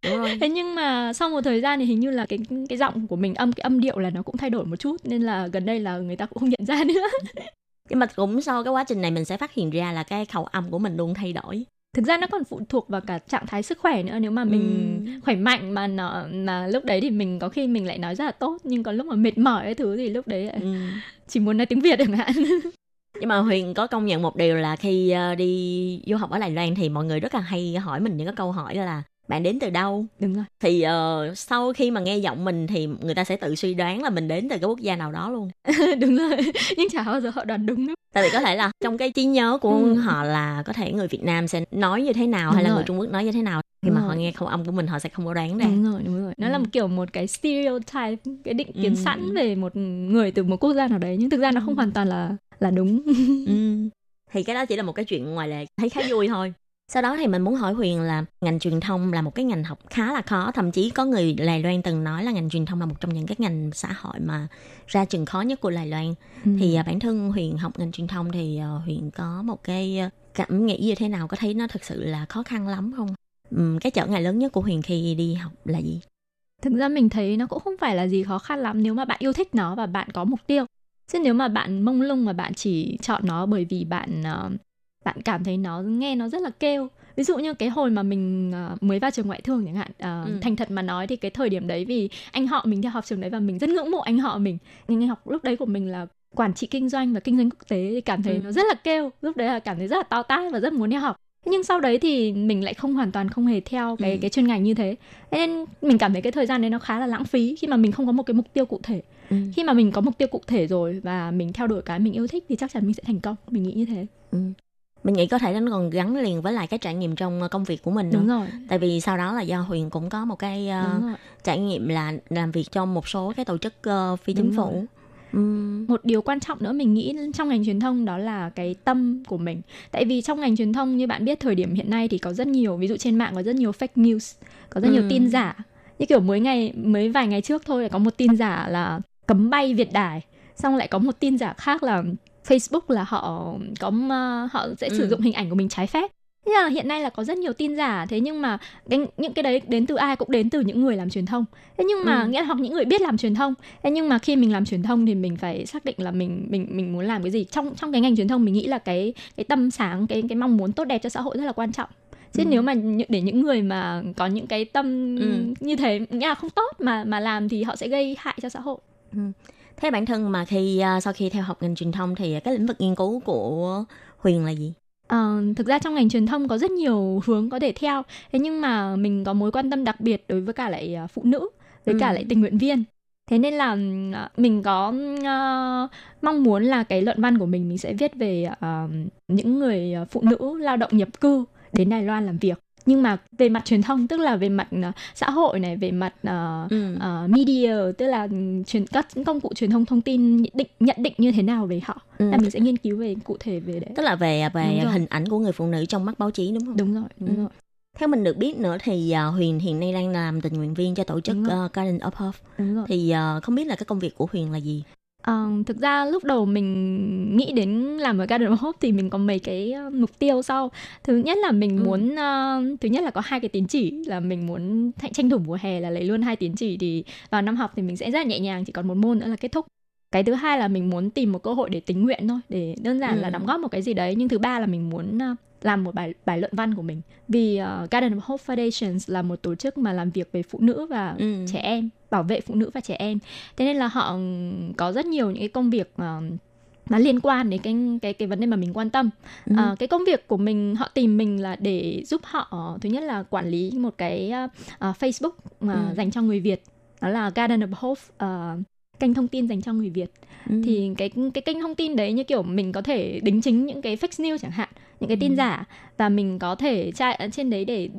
Đúng rồi. Thế nhưng mà sau một thời gian thì hình như là cái cái giọng của mình âm cái âm điệu là nó cũng thay đổi một chút nên là gần đây là người ta cũng không nhận ra nữa. Nhưng mà cũng sau cái quá trình này mình sẽ phát hiện ra là cái khẩu âm của mình luôn thay đổi thực ra nó còn phụ thuộc vào cả trạng thái sức khỏe nữa nếu mà mình Ừ. khỏe mạnh mà nó mà lúc đấy thì mình có khi mình lại nói rất là tốt nhưng còn lúc mà mệt mỏi cái thứ thì lúc đấy lại ừ. chỉ muốn nói tiếng việt chẳng hạn nhưng mà huyền có công nhận một điều là khi ờ, đi du học ở đài loan thì mọi người rất là hay hỏi mình những cái câu hỏi là bạn đến từ đâu đúng rồi thì ờ, sau khi mà nghe giọng mình thì người ta sẽ tự suy đoán là mình đến từ cái quốc gia nào đó luôn đúng rồi nhưng chả bao giờ họ đoán đúng đâu tại vì có thể là trong cái trí nhớ của Ừ. họ là có thể người Việt Nam sẽ nói như thế nào hay Đúng là rồi. người Trung Quốc nói như thế nào khi mà rồi. họ nghe khẩu âm của mình họ sẽ không có đoán ra đúng rồi đúng rồi nó là Ừ. một kiểu một cái stereotype cái định kiến Ừ. sẵn về một người từ một quốc gia nào đấy nhưng thực ra nó không hoàn toàn là là đúng Ừ. thì cái đó chỉ là một cái chuyện ngoài lệ thấy khá vui thôi sau đó thì mình muốn hỏi Huyền là ngành truyền thông là một cái ngành học khá là khó. Thậm chí có người Đài Loan từng nói là ngành truyền thông là một trong những cái ngành xã hội mà ra trường khó nhất của Đài Loan. Ừ. thì à, bản thân Huyền học ngành truyền thông thì à, Huyền có một cái à, cảm nghĩ như thế nào? Có thấy nó thực sự là khó khăn lắm không? Cái trở ngại lớn nhất của Huyền khi đi học là gì? Thực ra mình thấy nó cũng không phải là gì khó khăn lắm nếu mà bạn yêu thích nó và bạn có mục tiêu. Chứ nếu mà bạn mông lung mà bạn chỉ chọn nó bởi vì bạn ờ, bạn cảm thấy nó nghe nó rất là kêu ví dụ như cái hồi mà mình ờ, mới vào trường ngoại thương chẳng hạn ờ, Ừ. thành thật mà nói thì cái thời điểm đấy vì anh họ mình theo học trường đấy và mình rất ngưỡng mộ anh họ mình nhưng anh học lúc đấy của mình là quản trị kinh doanh và kinh doanh quốc tế thì cảm thấy Ừ. nó rất là kêu lúc đấy là cảm thấy rất là to tát và rất muốn đi học nhưng sau đấy thì mình lại không hoàn toàn không hề theo cái Ừ. cái chuyên ngành như thế Thế nên mình cảm thấy cái thời gian đấy nó khá là lãng phí khi mà mình không có một cái mục tiêu cụ thể Ừ. khi mà mình có mục tiêu cụ thể rồi và mình theo đuổi cái mình yêu thích thì chắc chắn mình sẽ thành công mình nghĩ như thế Ừ. mình nghĩ có thể nó còn gắn liền với lại cái trải nghiệm trong ờ, công việc của mình nữa. Đúng rồi. Tại vì sau đó là do Huyền cũng có một cái rồi. trải nghiệm là làm việc trong một số cái tổ chức ờ, phi chính phủ. rồi. Một điều quan trọng nữa mình nghĩ trong ngành truyền thông đó là cái tâm của mình. Tại vì trong ngành truyền thông như bạn biết thời điểm hiện nay thì có rất nhiều ví dụ trên mạng có rất nhiều fake news có rất nhiều Ừ. tin giả. Như kiểu mới ngày mới vài ngày trước thôi là có một tin giả là cấm bay Việt Đài xong lại có một tin giả khác là Facebook là họ có ờ, họ sẽ sử Ừ. dụng hình ảnh của mình trái phép Thế là hiện nay là có rất nhiều tin giả thế nhưng mà cái, những cái đấy đến từ ai cũng đến từ những người làm truyền thông thế nhưng mà Ừ. nghĩa là hoặc những người biết làm truyền thông thế nhưng mà khi mình làm truyền thông thì mình phải xác định là mình mình mình muốn làm cái gì trong trong cái ngành truyền thông mình nghĩ là cái cái tâm sáng cái cái mong muốn tốt đẹp cho xã hội rất là quan trọng chứ Ừ. nếu mà để những người mà có những cái tâm Ừ. như thế nghĩa là không tốt mà mà làm thì họ sẽ gây hại cho xã hội thế bản thân mà khi ờ, sau khi theo học ngành truyền thông thì cái lĩnh vực nghiên cứu của Huyền là gì? Ờ, thực ra trong ngành truyền thông có rất nhiều hướng có thể theo. Thế nhưng mà mình có mối quan tâm đặc biệt đối với cả lại à, phụ nữ với cả Ừ. lại tình nguyện viên. Thế nên là à, mình có ờ, mong muốn là cái luận văn của mình mình sẽ viết về ờ, những người phụ nữ lao động nhập cư đến Đài Loan làm việc nhưng mà về mặt truyền thông tức là về mặt ờ, xã hội này về mặt ờ, ừ. ờ, media tức là truyền các công cụ truyền thông thông tin nhận định nhận định như thế nào về họ? Ừ. là mình sẽ nghiên cứu về cụ thể về đấy. Tức là về về hình ảnh của người phụ nữ trong mắt báo chí đúng không? Đúng rồi đúng Ừ. rồi. Theo mình được biết nữa thì ờ, Huyền hiện nay đang làm tình nguyện viên cho tổ chức ờ, Garden of Hope thì ờ, không biết là cái công việc của Huyền là gì Ờ, thực ra lúc đầu mình nghĩ đến làm ở Garden of Hope thì mình có mấy cái ờ, mục tiêu sau thứ nhất là mình Ừ. muốn ờ, thứ nhất là có hai cái tín chỉ là mình muốn th- tranh thủ mùa hè là lấy luôn hai tín chỉ thì vào năm học thì mình sẽ rất nhẹ nhàng chỉ còn một môn nữa là kết thúc cái thứ hai là mình muốn tìm một cơ hội để tính nguyện thôi để đơn giản Ừ. là đóng góp một cái gì đấy nhưng thứ ba là mình muốn ờ, làm một bài bài luận văn của mình vì ờ, Garden of Hope Foundations là một tổ chức mà làm việc về phụ nữ và Ừ. trẻ em bảo vệ phụ nữ và trẻ em thế nên là họ có rất nhiều những cái công việc ờ, nó liên quan đến cái cái cái vấn đề mà mình quan tâm Ừ. Ờ, cái công việc của mình họ tìm mình là để giúp họ thứ nhất là quản lý một cái ờ, Facebook mà Ừ. dành cho người Việt đó là Garden of Hope ờ, kênh thông tin dành cho người Việt Ừ. thì cái cái kênh thông tin đấy như kiểu mình có thể đính chính những cái fake news chẳng hạn những cái tin Ừ. giả và mình có thể tra ở trên đấy để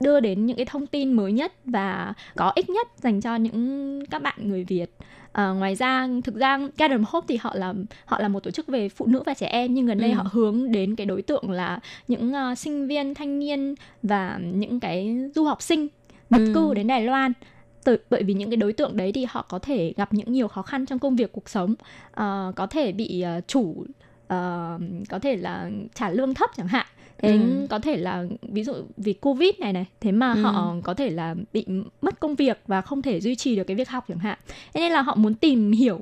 đưa đến những cái thông tin mới nhất và có ích nhất dành cho những các bạn người Việt. À, ngoài ra thực ra Garden of Hope thì họ là họ là một tổ chức về phụ nữ và trẻ em nhưng gần đây Ừ. họ hướng đến cái đối tượng là những ờ, sinh viên thanh niên và những cái du học sinh nhập Ừ. cư đến Đài Loan Tự- bởi vì những cái đối tượng đấy thì họ có thể gặp những nhiều khó khăn trong công việc cuộc sống Ờ, có thể bị ờ, chủ có thể là trả lương thấp chẳng hạn thế Ừ. có thể là ví dụ vì covid này này thế mà Ừ. họ có thể là bị mất công việc và không thể duy trì được cái việc học chẳng hạn thế nên là họ muốn tìm hiểu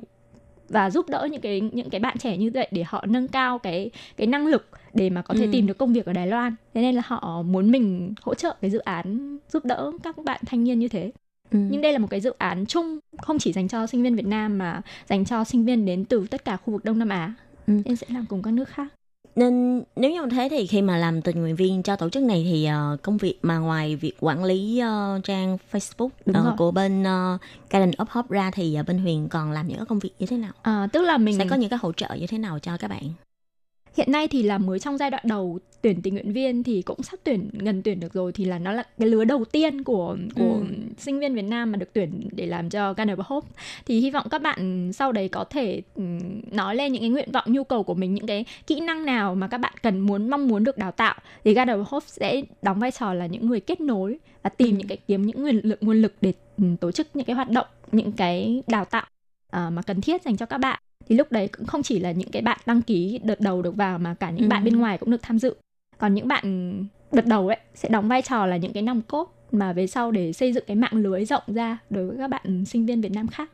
và giúp đỡ những cái những cái bạn trẻ như vậy để họ nâng cao cái cái năng lực để mà có thể Ừ. tìm được công việc ở Đài Loan thế nên là họ muốn mình hỗ trợ cái dự án giúp đỡ các bạn thanh niên như thế Ừ. nhưng đây là một cái dự án chung không chỉ dành cho sinh viên Việt Nam mà dành cho sinh viên đến từ tất cả khu vực Đông Nam Á Ừ. em sẽ làm cùng các nước khác Nên nếu như thế thì khi mà làm tình nguyện viên cho tổ chức này thì ờ, công việc mà ngoài việc quản lý ờ, trang Facebook Đúng rồi. của bên uh, Garden of Hope ra thì ờ, bên Huyền còn làm những cái công việc như thế nào? à, tức là mình Sẽ có những cái hỗ trợ như thế nào cho các bạn? Hiện nay thì là mới trong giai đoạn đầu tuyển tình nguyện viên thì cũng sắp tuyển gần tuyển được rồi thì là nó là cái lứa đầu tiên của của Ừ. sinh viên Việt Nam mà được tuyển để làm cho Garden of Hope thì hy vọng các bạn sau đấy có thể ừm, nói lên những cái nguyện vọng nhu cầu của mình những cái kỹ năng nào mà các bạn cần muốn mong muốn được đào tạo thì Garden of Hope sẽ đóng vai trò là những người kết nối và tìm Ừ. những cái kiếm những nguồn lực nguồn lực để ừm, tổ chức những cái hoạt động những cái đào tạo à, mà cần thiết dành cho các bạn thì lúc đấy cũng không chỉ là những cái bạn đăng ký đợt đầu được vào mà cả những Ừ. bạn bên ngoài cũng được tham dự còn những bạn đợt đầu ấy sẽ đóng vai trò là những cái nòng cốt mà về sau để xây dựng cái mạng lưới rộng ra đối với các bạn sinh viên Việt Nam khác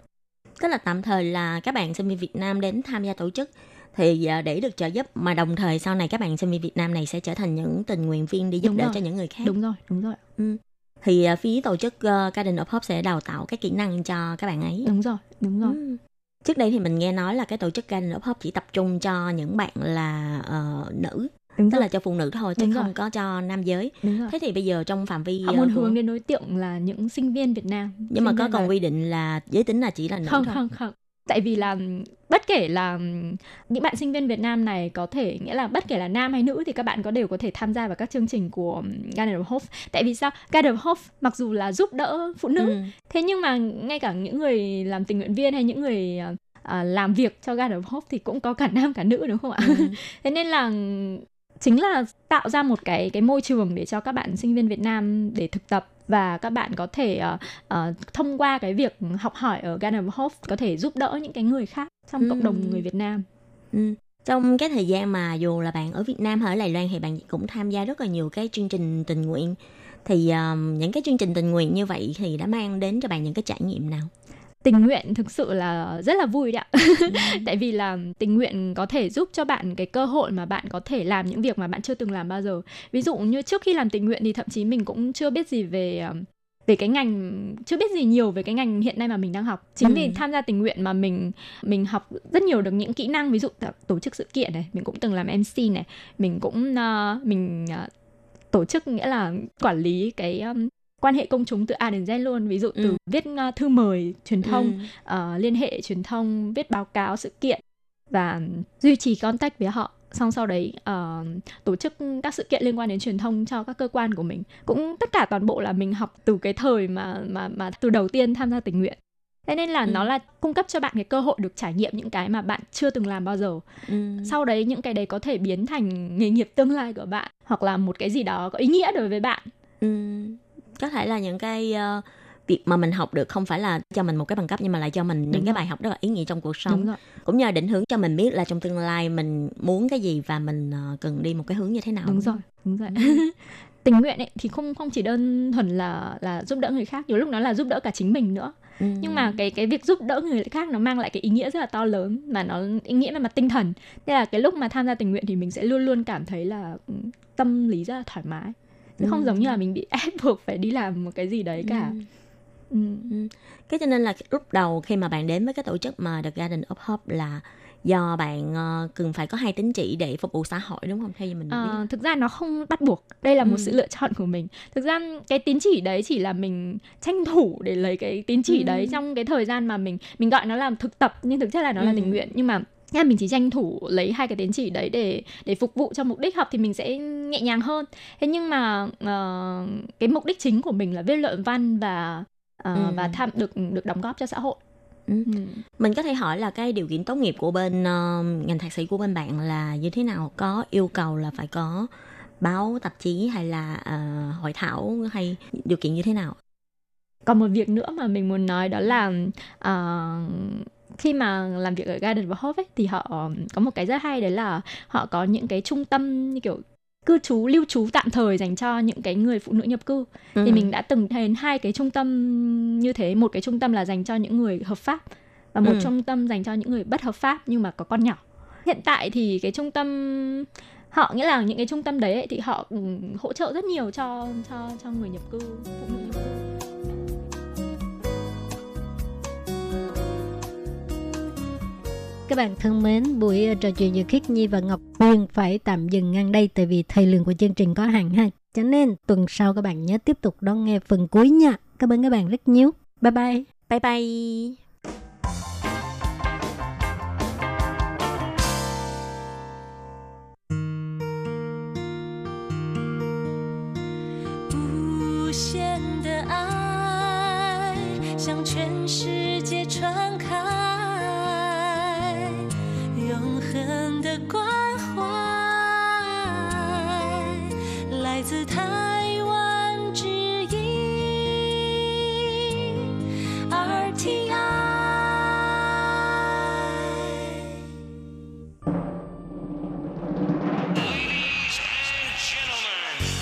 Tức là tạm thời là các bạn sinh viên Việt Nam đến tham gia tổ chức thì ờ, để được trợ giúp mà đồng thời sau này các bạn sinh viên Việt Nam này sẽ trở thành những tình nguyện viên đi giúp Đúng đỡ rồi. cho những người khác. đúng rồi đúng rồi Thì ờ, phía tổ chức ờ, Garden of Hope sẽ đào tạo các kỹ năng cho các bạn ấy. đúng rồi đúng rồi Ừ. Trước đây thì mình nghe nói là cái tổ chức of Hope chỉ tập trung cho những bạn là ờ, nữ, đúng tức rồi là cho phụ nữ thôi chứ Đúng không rồi. có cho nam giới. Thế thì bây giờ trong phạm vi họ ờ, muốn của- hướng đến đối tượng là những sinh viên Việt Nam nhưng mà Sinh có viên còn là- quy định là giới tính là chỉ là nữ không thôi. không không tại vì là bất kể là những bạn sinh viên Việt Nam này có thể nghĩa là bất kể là nam hay nữ thì các bạn có đều có thể tham gia vào các chương trình của Garden of Hope tại vì sao Garden of Hope mặc dù là giúp đỡ phụ nữ Ừ. thế nhưng mà ngay cả những người làm tình nguyện viên hay những người à, làm việc cho Garden of Hope thì cũng có cả nam cả nữ đúng không ạ Ừ. thế nên là chính là tạo ra một cái cái môi trường để cho các bạn sinh viên Việt Nam để thực tập và các bạn có thể ờ, ờ, thông qua cái việc học hỏi ở Garden of Hope có thể giúp đỡ những cái người khác trong Ừ. cộng đồng người Việt Nam. Ừ. Trong cái thời gian mà dù là bạn ở Việt Nam hay ở Đài Loan thì bạn cũng tham gia rất là nhiều cái chương trình tình nguyện. Thì um, những cái chương trình tình nguyện như vậy thì đã mang đến cho bạn những cái trải nghiệm nào? Tình nguyện thực sự là rất là vui đấy ạ. Tại vì là tình nguyện có thể giúp cho bạn cái cơ hội mà bạn có thể làm những việc mà bạn chưa từng làm bao giờ. Ví dụ như trước khi làm tình nguyện thì thậm chí mình cũng chưa biết gì về ờ, về cái ngành chưa biết gì nhiều về cái ngành hiện nay mà mình đang học chính Ừ. vì tham gia tình nguyện mà mình mình học rất nhiều được những kỹ năng ví dụ tổ chức sự kiện này mình cũng từng làm mc này mình cũng ờ, mình ờ, tổ chức nghĩa là quản lý cái um, quan hệ công chúng từ A đến Z luôn ví dụ từ Ừ. viết ờ, thư mời truyền thông Ừ. ờ, liên hệ truyền thông viết báo cáo sự kiện và duy trì contact với họ xong sau đấy ờ, tổ chức các sự kiện liên quan đến truyền thông cho các cơ quan của mình cũng tất cả toàn bộ là mình học từ cái thời mà mà mà từ đầu tiên tham gia tình nguyện thế nên là Ừ. nó là cung cấp cho bạn cái cơ hội được trải nghiệm những cái mà bạn chưa từng làm bao giờ Ừ. sau đấy những cái đấy có thể biến thành nghề nghiệp tương lai của bạn hoặc là một cái gì đó có ý nghĩa đối với bạn Ừ. Có thể là những cái ờ, việc mà mình học được không phải là cho mình một cái bằng cấp nhưng mà lại cho mình những Đúng cái rồi. bài học rất là ý nghĩa trong cuộc sống. Cũng như là định hướng cho mình biết là trong tương lai mình muốn cái gì và mình ờ, cần đi một cái hướng như thế nào. đúng rồi đúng rồi tình nguyện ấy thì không không chỉ đơn thuần là là giúp đỡ người khác nhiều lúc nó là giúp đỡ cả chính mình nữa Ừ. nhưng mà cái cái việc giúp đỡ người khác nó mang lại cái ý nghĩa rất là to lớn mà nó ý nghĩa về mặt tinh thần nên là cái lúc mà tham gia tình nguyện thì mình sẽ luôn luôn cảm thấy là ừ, tâm lý rất là thoải mái chứ không Ừ. giống như là mình bị ép buộc phải đi làm một cái gì đấy cả Ừ. ừ. Cái cho nên là lúc đầu khi mà bạn đến với cái tổ chức mà The Garden of Hope là do bạn ờ, cần phải có hai tín chỉ để phục vụ xã hội đúng không? Theo như mình Ờ, biết. thực ra nó không bắt buộc đây là một Ừ. sự lựa chọn của mình thực ra cái tín chỉ đấy chỉ là mình tranh thủ để lấy cái tín chỉ Ừ. đấy trong cái thời gian mà mình mình gọi nó là thực tập nhưng thực chất là nó là Ừ. tình nguyện nhưng mà nha mình chỉ tranh thủ lấy hai cái tín chỉ đấy để để phục vụ cho mục đích học thì mình sẽ nhẹ nhàng hơn thế nhưng mà ờ, cái mục đích chính của mình là viết luận văn và ờ, Ừ. và tham được được đóng góp cho xã hội Ừ. Ừ. Mình có thể hỏi là cái điều kiện tốt nghiệp của bên ờ, ngành thạc sĩ của bên bạn là như thế nào? Có yêu cầu là phải có báo tạp chí hay là ờ, hội thảo hay điều kiện như thế nào? còn một việc nữa mà mình muốn nói đó là ờ, khi mà làm việc ở Garden of Hope ấy, thì họ có một cái rất hay đấy là họ có những cái trung tâm như kiểu cư trú lưu trú tạm thời dành cho những cái người phụ nữ nhập cư Ừ. thì mình đã từng thấy hai cái trung tâm như thế một cái trung tâm là dành cho những người hợp pháp và một Ừ. trung tâm dành cho những người bất hợp pháp nhưng mà có con nhỏ hiện tại thì cái trung tâm họ nghĩa là những cái trung tâm đấy ấy, thì họ hỗ trợ rất nhiều cho cho cho người nhập cư phụ nữ nhập cư Các bạn thân mến, buổi ờ, trò chuyện giữa Khiết Nhi và Ngọc Huyền phải tạm dừng ngang đây tại vì thời lượng của chương trình có hạn ha. Cho nên tuần sau các bạn nhớ tiếp tục đón nghe phần cuối nha. Cảm ơn các bạn rất nhiều. Bye bye. Bye bye. “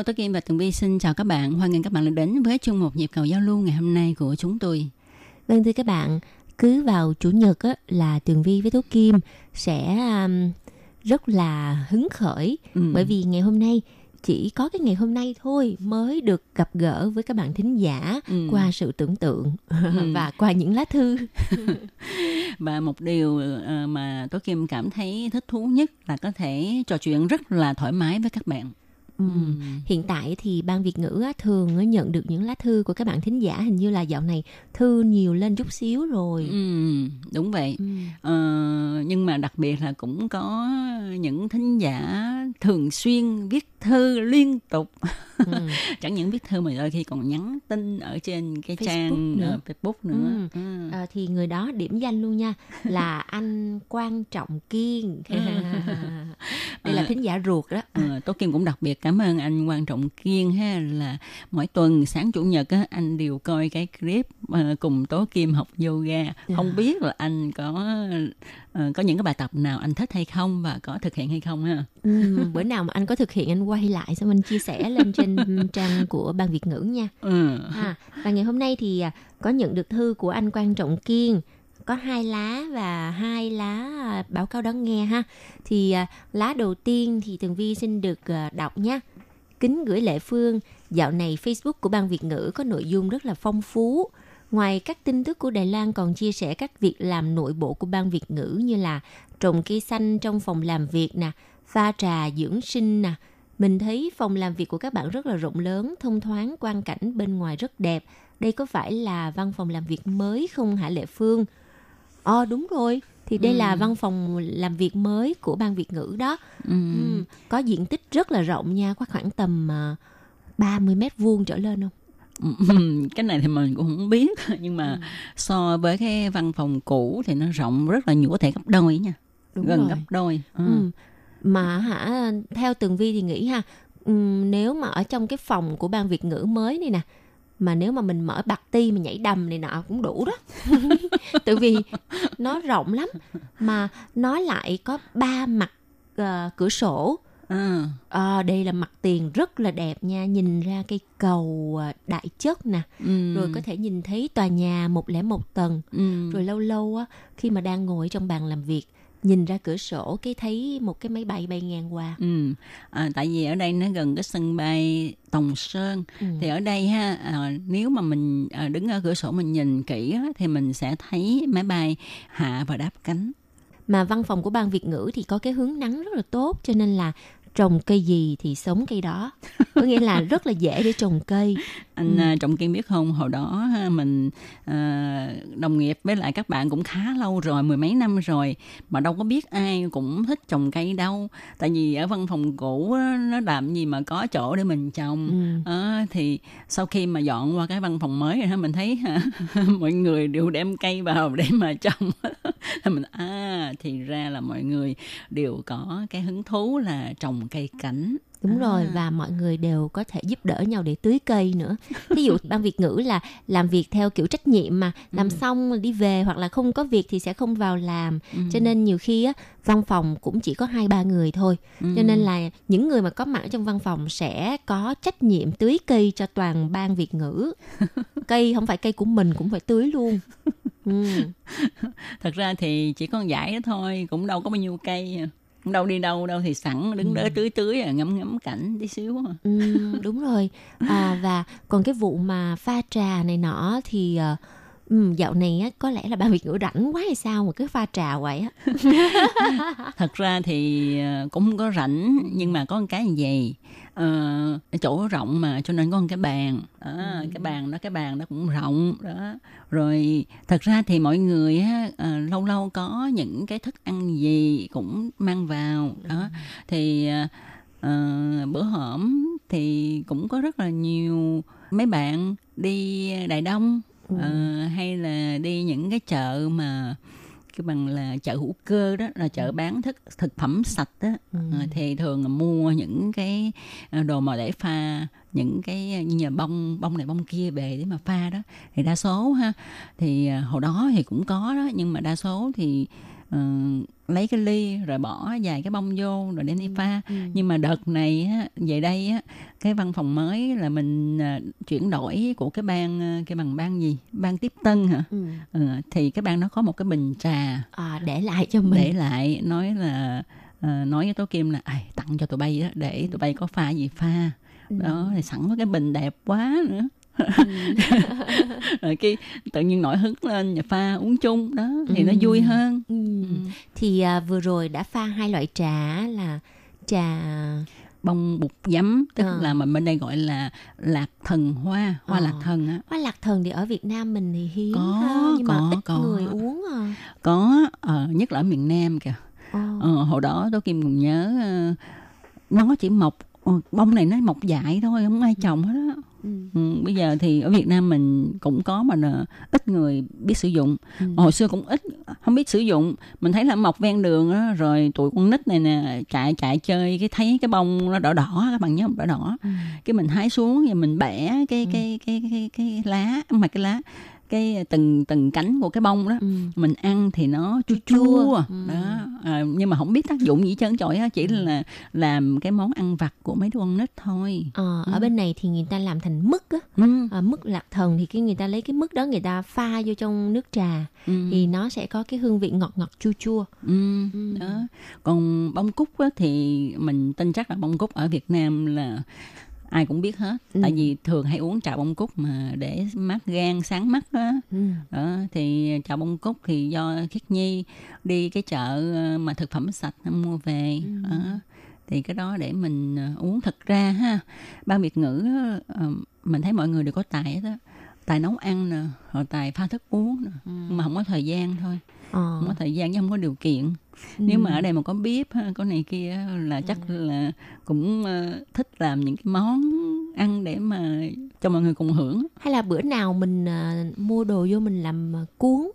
Hello, Tố Kim và Tường Vi xin chào các bạn. Hoan nghênh các bạn đã đến với chung một nhịp cầu giao lưu ngày hôm nay của chúng tôi. Vâng thưa các bạn, cứ vào chủ nhật á, là Tường Vi với Tố Kim sẽ um, rất là hứng khởi Ừ. bởi vì ngày hôm nay chỉ có cái ngày hôm nay thôi mới được gặp gỡ với các bạn thính giả Ừ. qua sự tưởng tượng và qua những lá thư. Và một điều ờ, mà Tố Kim cảm thấy thích thú nhất là có thể trò chuyện rất là thoải mái với các bạn. Ừ. Hiện tại thì ban Việt ngữ á, thường nhận được những lá thư của các bạn thính giả hình như là dạo này thư nhiều lên chút xíu rồi. Ừ, đúng vậy. Ừ. Ờ, nhưng mà đặc biệt là cũng có những thính giả thường xuyên viết thư liên tục Ừ. chẳng những viết thư mà đôi khi còn nhắn tin ở trên cái Facebook trang nữa. ờ, Facebook nữa Ừ. Ừ. À, thì người đó điểm danh luôn nha là anh Quan Trọng Kiên. Đây là À. thính giả ruột đó. Ờ, Tố Kim cũng đặc biệt cảm ơn anh Quan Trọng Kiên ha là mỗi tuần sáng chủ nhật á, anh đều coi cái clip ờ, cùng Tố Kim học yoga Dạ. không biết là anh có ờ, có những cái bài tập nào anh thích hay không và có thực hiện hay không ha Ừ, bữa nào mà anh có thực hiện anh quay lại xong anh chia sẻ lên trên trang của ban Việt ngữ nha. ừ. À, và ngày hôm nay thì à, có nhận được thư của anh Quan Trọng Kiên có hai lá và hai lá à, báo cáo đón nghe ha. Thì à, lá đầu tiên thì tường vi xin được à, đọc nhé. Kính gửi lệ phương, dạo này facebook của ban việt ngữ có nội dung rất là phong phú. Ngoài các tin tức của đài loan còn chia sẻ các việc làm nội bộ của ban việt ngữ như là trồng cây xanh trong phòng làm việc nè, pha trà dưỡng sinh nè. Mình thấy phòng làm việc của các bạn rất là rộng lớn, thông thoáng, quang cảnh bên ngoài rất đẹp. Đây có phải là văn phòng làm việc mới không hả lệ phương? Ờ đúng rồi thì đây là văn phòng làm việc mới của ban việt ngữ đó Ừ. Ừ, có diện tích rất là rộng nha, có khoảng tầm uh, 30 mét vuông trở lên không? Ừm, cái này thì mình cũng không biết nhưng mà Ừ. so với cái văn phòng cũ thì nó rộng rất là nhiều có thể gấp đôi nha Đúng gần rồi. gấp đôi ừ. Ừ. Mà hả, theo Tường Vi thì nghĩ ha, nếu mà ở trong cái phòng của ban Việt ngữ mới này nè, mà nếu mà mình mở bạc ti mà nhảy đầm này nọ cũng đủ đó. Tại vì nó rộng lắm mà nó lại có ba mặt ờ, cửa sổ À, Ờ, đây là mặt tiền rất là đẹp nha nhìn ra cây cầu ờ, đại chất nè ừ. rồi có thể nhìn thấy tòa nhà 101 tầng ừ. rồi lâu lâu á khi mà đang ngồi trong bàn làm việc nhìn ra cửa sổ cái thấy một cái máy bay bay ngang qua Ừ. À, tại vì ở đây nó gần cái sân bay Tòng Sơn Ừ. thì ở đây ha à, nếu mà mình à, đứng ở cửa sổ mình nhìn kỹ á, thì mình sẽ thấy máy bay hạ và đáp cánh mà văn phòng của ban Việt ngữ thì có cái hướng nắng rất là tốt cho nên là trồng cây gì thì sống cây đó có nghĩa là rất là dễ để trồng cây anh Ừ. ừ. Trọng Kiên biết không hồi đó mình à, đồng nghiệp với lại các bạn cũng khá lâu rồi mười mấy năm rồi mà đâu có biết ai cũng thích trồng cây đâu tại vì ở văn phòng cũ nó làm gì mà có chỗ để mình trồng ừ. Thì sau khi mà dọn qua cái văn phòng mới rồi mình thấy hả, mọi người đều đem cây vào để mà trồng thì mình à thì ra là mọi người đều có cái hứng thú là trồng cây cảnh Đúng À. rồi và mọi người đều có thể giúp đỡ nhau để tưới cây nữa. Ví dụ ban Việt ngữ là làm việc theo kiểu trách nhiệm mà làm Ừ. xong đi về hoặc là không có việc thì sẽ không vào làm. Ừ. Cho nên nhiều khi á văn phòng cũng chỉ có hai ba người thôi. Ừ. Cho nên là những người mà có mặt trong văn phòng sẽ có trách nhiệm tưới cây cho toàn ban Việt ngữ. cây không phải cây của mình cũng phải tưới luôn. Ừ. thật ra thì chỉ có giải đó thôi cũng đâu có bao nhiêu cây à. Đâu đi đâu đâu thì sẵn đứng đó tưới tưới à, ngắm ngắm cảnh tí xíu à. Ừ, đúng rồi à, và còn cái vụ mà pha trà này nọ thì ờ, ừ, dạo này á, có lẽ là ban Việt ngữ rảnh quá hay sao mà cứ pha trà vậy á. Thật ra thì ờ, cũng có rảnh nhưng mà có một cái gì ờ, chỗ rộng mà cho nên có một cái bàn. Đó, cái bàn đó cái bàn đó cũng rộng đó. Rồi thật ra thì mọi người á, ờ, lâu lâu có những cái thức ăn gì cũng mang vào đó. Thì ờ, ờ, bữa hổm thì cũng có rất là nhiều mấy bạn đi Đài Đông ờ, hay là đi những cái chợ mà cái bằng là chợ hữu cơ đó là chợ bán thức thực phẩm sạch đó Ừ. Ờ, thì thường là mua những cái ờ, đồ mà để pha những cái như là bông bông này bông kia về để mà pha đó. Thì đa số ha. Thì hồi đó thì cũng có đó nhưng mà đa số thì ờ, lấy cái ly rồi bỏ vài cái bông vô rồi đem đi pha. Ừ. nhưng mà đợt này á, về đây á, cái văn phòng mới là mình à, chuyển đổi của cái ban à, cái bằng ban gì? Ban tiếp tân hả? Ừ. ừ, thì cái ban nó có một cái bình trà. À, để lại cho mình. Để lại nói là à, nói với tố kim là "Ai, tặng cho tụi bay đó để tụi bay có pha gì pha. Ừ. đó thì sẵn có cái bình đẹp quá nữa rồi cái tự nhiên nổi hứng lên và pha uống chung đó thì nó Ừ. vui hơn Ừ. thì à, vừa rồi đã pha hai loại trà là trà bông bột giấm tức Ờ. là mình bên đây gọi là lạc thần hoa hoa Ờ. lạc thần á hoa lạc thần thì ở Việt Nam mình thì hiếm Có, ha, nhưng mà có, ít có. người uống à. có ờ, nhất là ở miền Nam kìa Ờ. ờ, hồi đó tôi kim còn nhớ nó chỉ mọc bông này nó mọc dại thôi không ai trồng hết á. Ừ. ừ, bây giờ thì ở Việt Nam mình cũng có mà là ít người biết sử dụng. Ừ. hồi xưa cũng ít không biết sử dụng. Mình thấy là mọc ven đường đó rồi tụi con nít này nè chạy chạy chơi cái thấy cái bông nó đỏ đỏ các bạn nhớ không? Đỏ đỏ. Ừ. cái mình hái xuống và mình bẻ cái cái cái cái cái lá không phải cái lá cái từng từng cánh của cái bông đó Ừ. mình ăn thì nó chua Chua Ừ. đó à, nhưng mà không biết tác dụng gì trơn trọi á chỉ là làm cái món ăn vặt của mấy đứa con nít thôi Ờ, ở bên này thì người ta làm thành mứt á ừ. à, mứt lạc thần thì cái người ta lấy cái mứt đó người ta pha vô trong nước trà Ừ. thì nó sẽ có cái hương vị ngọt ngọt chua chua Ừ. Ừ. đó còn bông cúc á, thì mình tin chắc là bông cúc ở Việt Nam là ai cũng biết hết Ừ. tại vì thường hay uống trà bông cúc mà để mát gan sáng mắt đó ừ. đó thì trà bông cúc thì do khiết nhi đi cái chợ ờ, mà thực phẩm sạch mua về Ừ. đó. thì cái đó để mình ờ, uống thật ra ha ban việt ngữ ờ, mình thấy mọi người đều có tài á tài nấu ăn nè rồi tài pha thức uống nè Ừ. mà không có thời gian thôi Ờ. không có thời gian chứ không có điều kiện Ừ. nếu mà ở đây mà có bếp ha, có này kia là chắc là cũng ờ, thích làm những cái món ăn để mà cho mọi người cùng hưởng hay là bữa nào mình à, mua đồ vô mình làm à, cuốn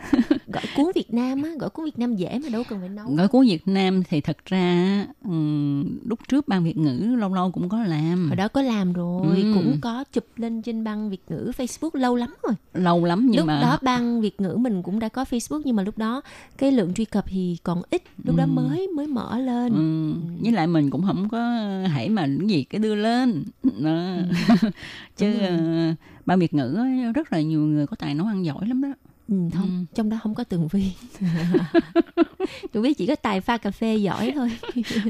gọi cuốn Việt Nam á gọi cuốn Việt Nam dễ mà đâu cần phải nấu gói cuốn Việt Nam thì thật ra ừm, lúc trước ban Việt ngữ lâu lâu cũng có làm hồi đó có làm rồi Ừ. cũng có chụp lên trên băng Việt ngữ Facebook lâu lắm rồi lâu lắm nhưng lúc mà đó băng Việt ngữ mình cũng đã có Facebook nhưng mà lúc đó cái lượng truy cập thì còn ít lúc đó Ừ. mới mới mở lên ừ, với lại mình cũng không có hãy mà cái gì cái đưa lên đó. chứ Ừ. Rồi. ờ, ban Việt ngữ rất là nhiều người có tài nấu ăn giỏi lắm đó ừ, không Ừ. trong đó không có tường vi tường vi chỉ có tài pha cà phê giỏi thôi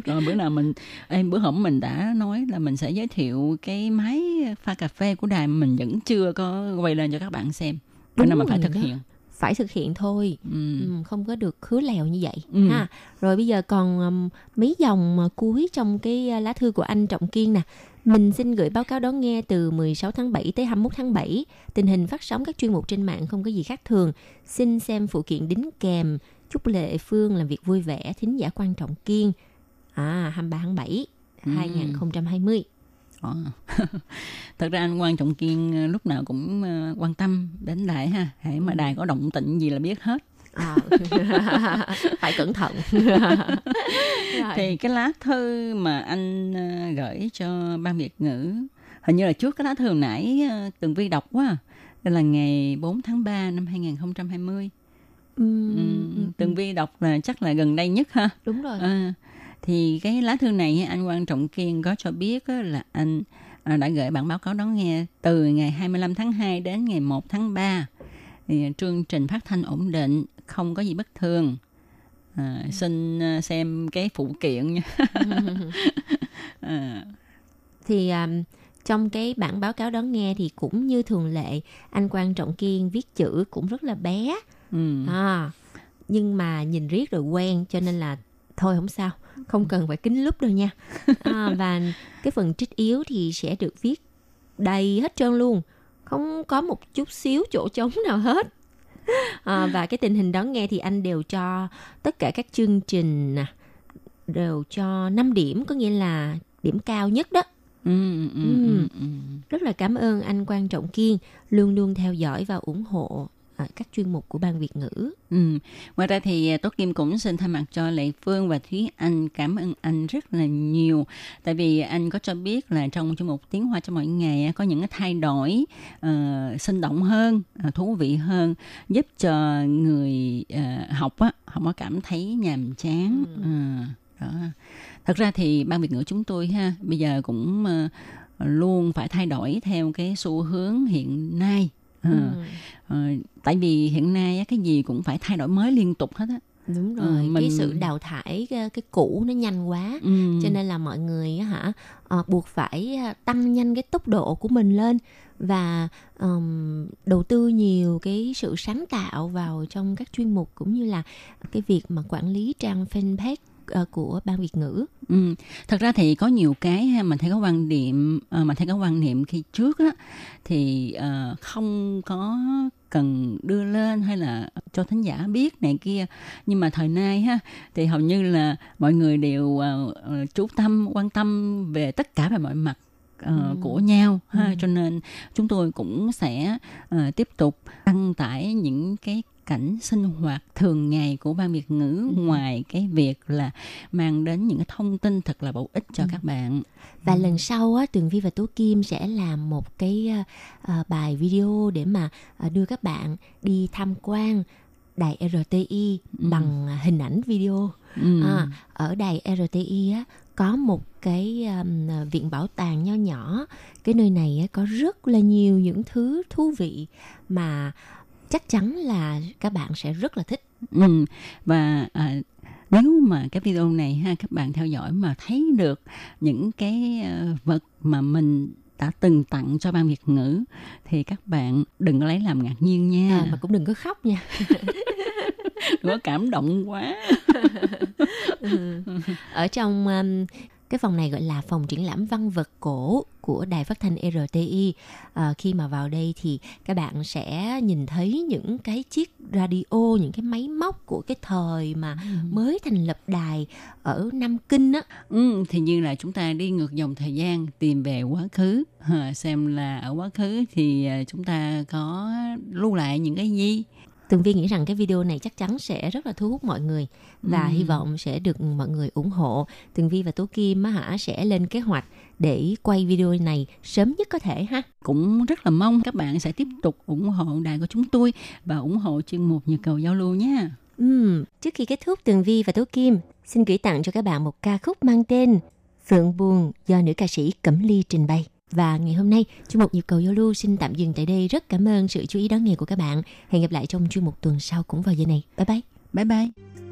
rồi bữa nào mình em bữa hổm mình đã nói là mình sẽ giới thiệu cái máy pha cà phê của đài mình vẫn chưa có quay lên cho các bạn xem bữa Đúng nào mình phải thực đó. hiện phải thực hiện thôi ừ. ừ, không có được khứa lèo như vậy Ừ. ha rồi bây giờ còn um, mấy dòng cuối trong cái uh, lá thư của anh Trọng Kiên nè mình xin gửi báo cáo đón nghe từ 16 tháng 7 tới 21 tháng 7. Tình hình phát sóng các chuyên mục trên mạng không có gì khác thường. Xin xem phụ kiện đính kèm. Chúc Lệ Phương làm việc vui vẻ. Thính giả quan trọng Kiên. À, 23 tháng 7, Ừ. 2020. Ờ. thật ra anh quan trọng kiên ờ, lúc nào cũng ờ, quan tâm đến đài ha hãy mà đài có động tĩnh gì là biết hết À, phải cẩn thận. Thì cái lá thư mà anh ờ, gửi cho ban Việt ngữ hình như là trước cái lá thư nãy ờ, Tường Vi đọc quá. à. Đây là ngày 4 tháng 3 năm 2020. Ừm, Ừ, Tường Vi đọc là chắc là gần đây nhất ha. đúng rồi. À, thì cái lá thư này anh Quang Trọng Kiên có cho biết là anh à, đã gửi bản báo cáo đón nghe từ ngày 25 tháng 2 đến ngày 1 tháng 3. Thì chương trình phát thanh ổn định, không có gì bất thường. À, xin à, xem cái phụ kiện nha. à, thì um, trong cái bản báo cáo đón nghe thì cũng như thường lệ anh quan trọng kiên viết chữ cũng rất là bé ừ. à, nhưng mà nhìn riết rồi quen cho nên là thôi không sao không cần phải kính lúp đâu nha à, và cái phần trích yếu thì sẽ được viết đầy hết trơn luôn không có một chút xíu chỗ trống nào hết à, và cái tình hình đón nghe thì anh đều cho tất cả các chương trình đều cho 5 điểm có nghĩa là điểm cao nhất đó Ừ, ừ, ừ, ừ, ừ. rất là cảm ơn anh quan trọng kiên luôn luôn theo dõi và ủng hộ các chuyên mục của ban việt ngữ Ừ. Ngoài ra thì à, Tốt Kim cũng xin thay mặt cho Lệ Phương và Thúy Anh cảm ơn anh rất là nhiều. Tại vì anh có cho biết là trong chương mục Tiếng Hoa cho mỗi ngày á, có những cái thay đổi ờ, sinh động hơn, ờ, thú vị hơn, giúp cho người ờ, học á, không có cảm thấy nhàm chán. Ờ, đó. Thật ra thì ban Việt ngữ chúng tôi ha, bây giờ cũng ờ, luôn phải thay đổi theo cái xu hướng hiện nay. Ờ. Ừ. Ờ, tại vì hiện nay cái gì cũng phải thay đổi mới liên tục hết á đúng Ờ, rồi cái mình- sự đào thải cái, cái cũ nó nhanh quá ừ. cho nên là mọi người á hả ờ, buộc phải tăng nhanh cái tốc độ của mình lên và ừm, đầu tư nhiều cái sự sáng tạo vào trong các chuyên mục cũng như là cái việc mà quản lý trang fanpage ờ, của ban việt ngữ Ừ. Thật ra thì có nhiều cái ha, mình thấy có quan điểm ờ, mình thấy có quan niệm khi trước á thì ờ, không có cần đưa lên hay là cho thính giả biết này kia nhưng mà thời nay ha thì hầu như là mọi người đều chú tâm quan tâm về tất cả về mọi mặt ờ, Ừ. của nhau ha Ừ. cho nên chúng tôi cũng sẽ ờ, tiếp tục đăng tải những cái cảnh sinh hoạt thường ngày của ban Việt ngữ Ừ. ngoài cái việc là mang đến những cái thông tin thật là bổ ích cho Ừ. các bạn. và lần sau á tường vi và tố kim sẽ làm một cái ờ, bài video để mà ờ, đưa các bạn đi tham quan đài RTI Ừ. bằng hình ảnh video Ừ. À, ở đài RTI á có một cái um, viện bảo tàng nho nhỏ cái nơi này á, có rất là nhiều những thứ thú vị mà chắc chắn là các bạn sẽ rất là thích Ừ. Và à, nếu mà cái video này ha các bạn theo dõi mà thấy được những cái ờ, vật mà mình đã từng tặng cho ban Việt ngữ thì các bạn đừng có lấy làm ngạc nhiên nha. à, mà cũng đừng có khóc nha Đừng có cảm động quá. Ừ. ở trong um, cái phòng này gọi là phòng triển lãm văn vật cổ của đài phát thanh RTI à, khi mà vào đây thì các bạn sẽ nhìn thấy những cái chiếc radio những cái máy móc của cái thời mà mới thành lập đài ở Nam Kinh á. Ừ, thì như là chúng ta đi ngược dòng thời gian tìm về quá khứ à, xem là ở quá khứ thì à, chúng ta có lưu lại những cái gì Tường Vi nghĩ rằng cái video này chắc chắn sẽ rất là thu hút mọi người và Ừ. hy vọng sẽ được mọi người ủng hộ. Tường Vi và Tố Kim á hả sẽ lên kế hoạch để quay video này sớm nhất có thể ha. cũng rất là mong các bạn sẽ tiếp tục ủng hộ đài của chúng tôi và ủng hộ chuyên mục nhật cầu giao lưu nha Ừm, trước khi kết thúc Tường Vi và Tố Kim xin gửi tặng cho các bạn một ca khúc mang tên Phượng Buồn do nữ ca sĩ Cẩm Ly trình bày. Và ngày hôm nay, chuyên mục nhịp cầu giao lưu xin tạm dừng tại đây. Rất cảm ơn sự chú ý đón nghe của các bạn. Hẹn gặp lại trong chuyên mục tuần sau cũng vào giờ này. Bye bye. bye bye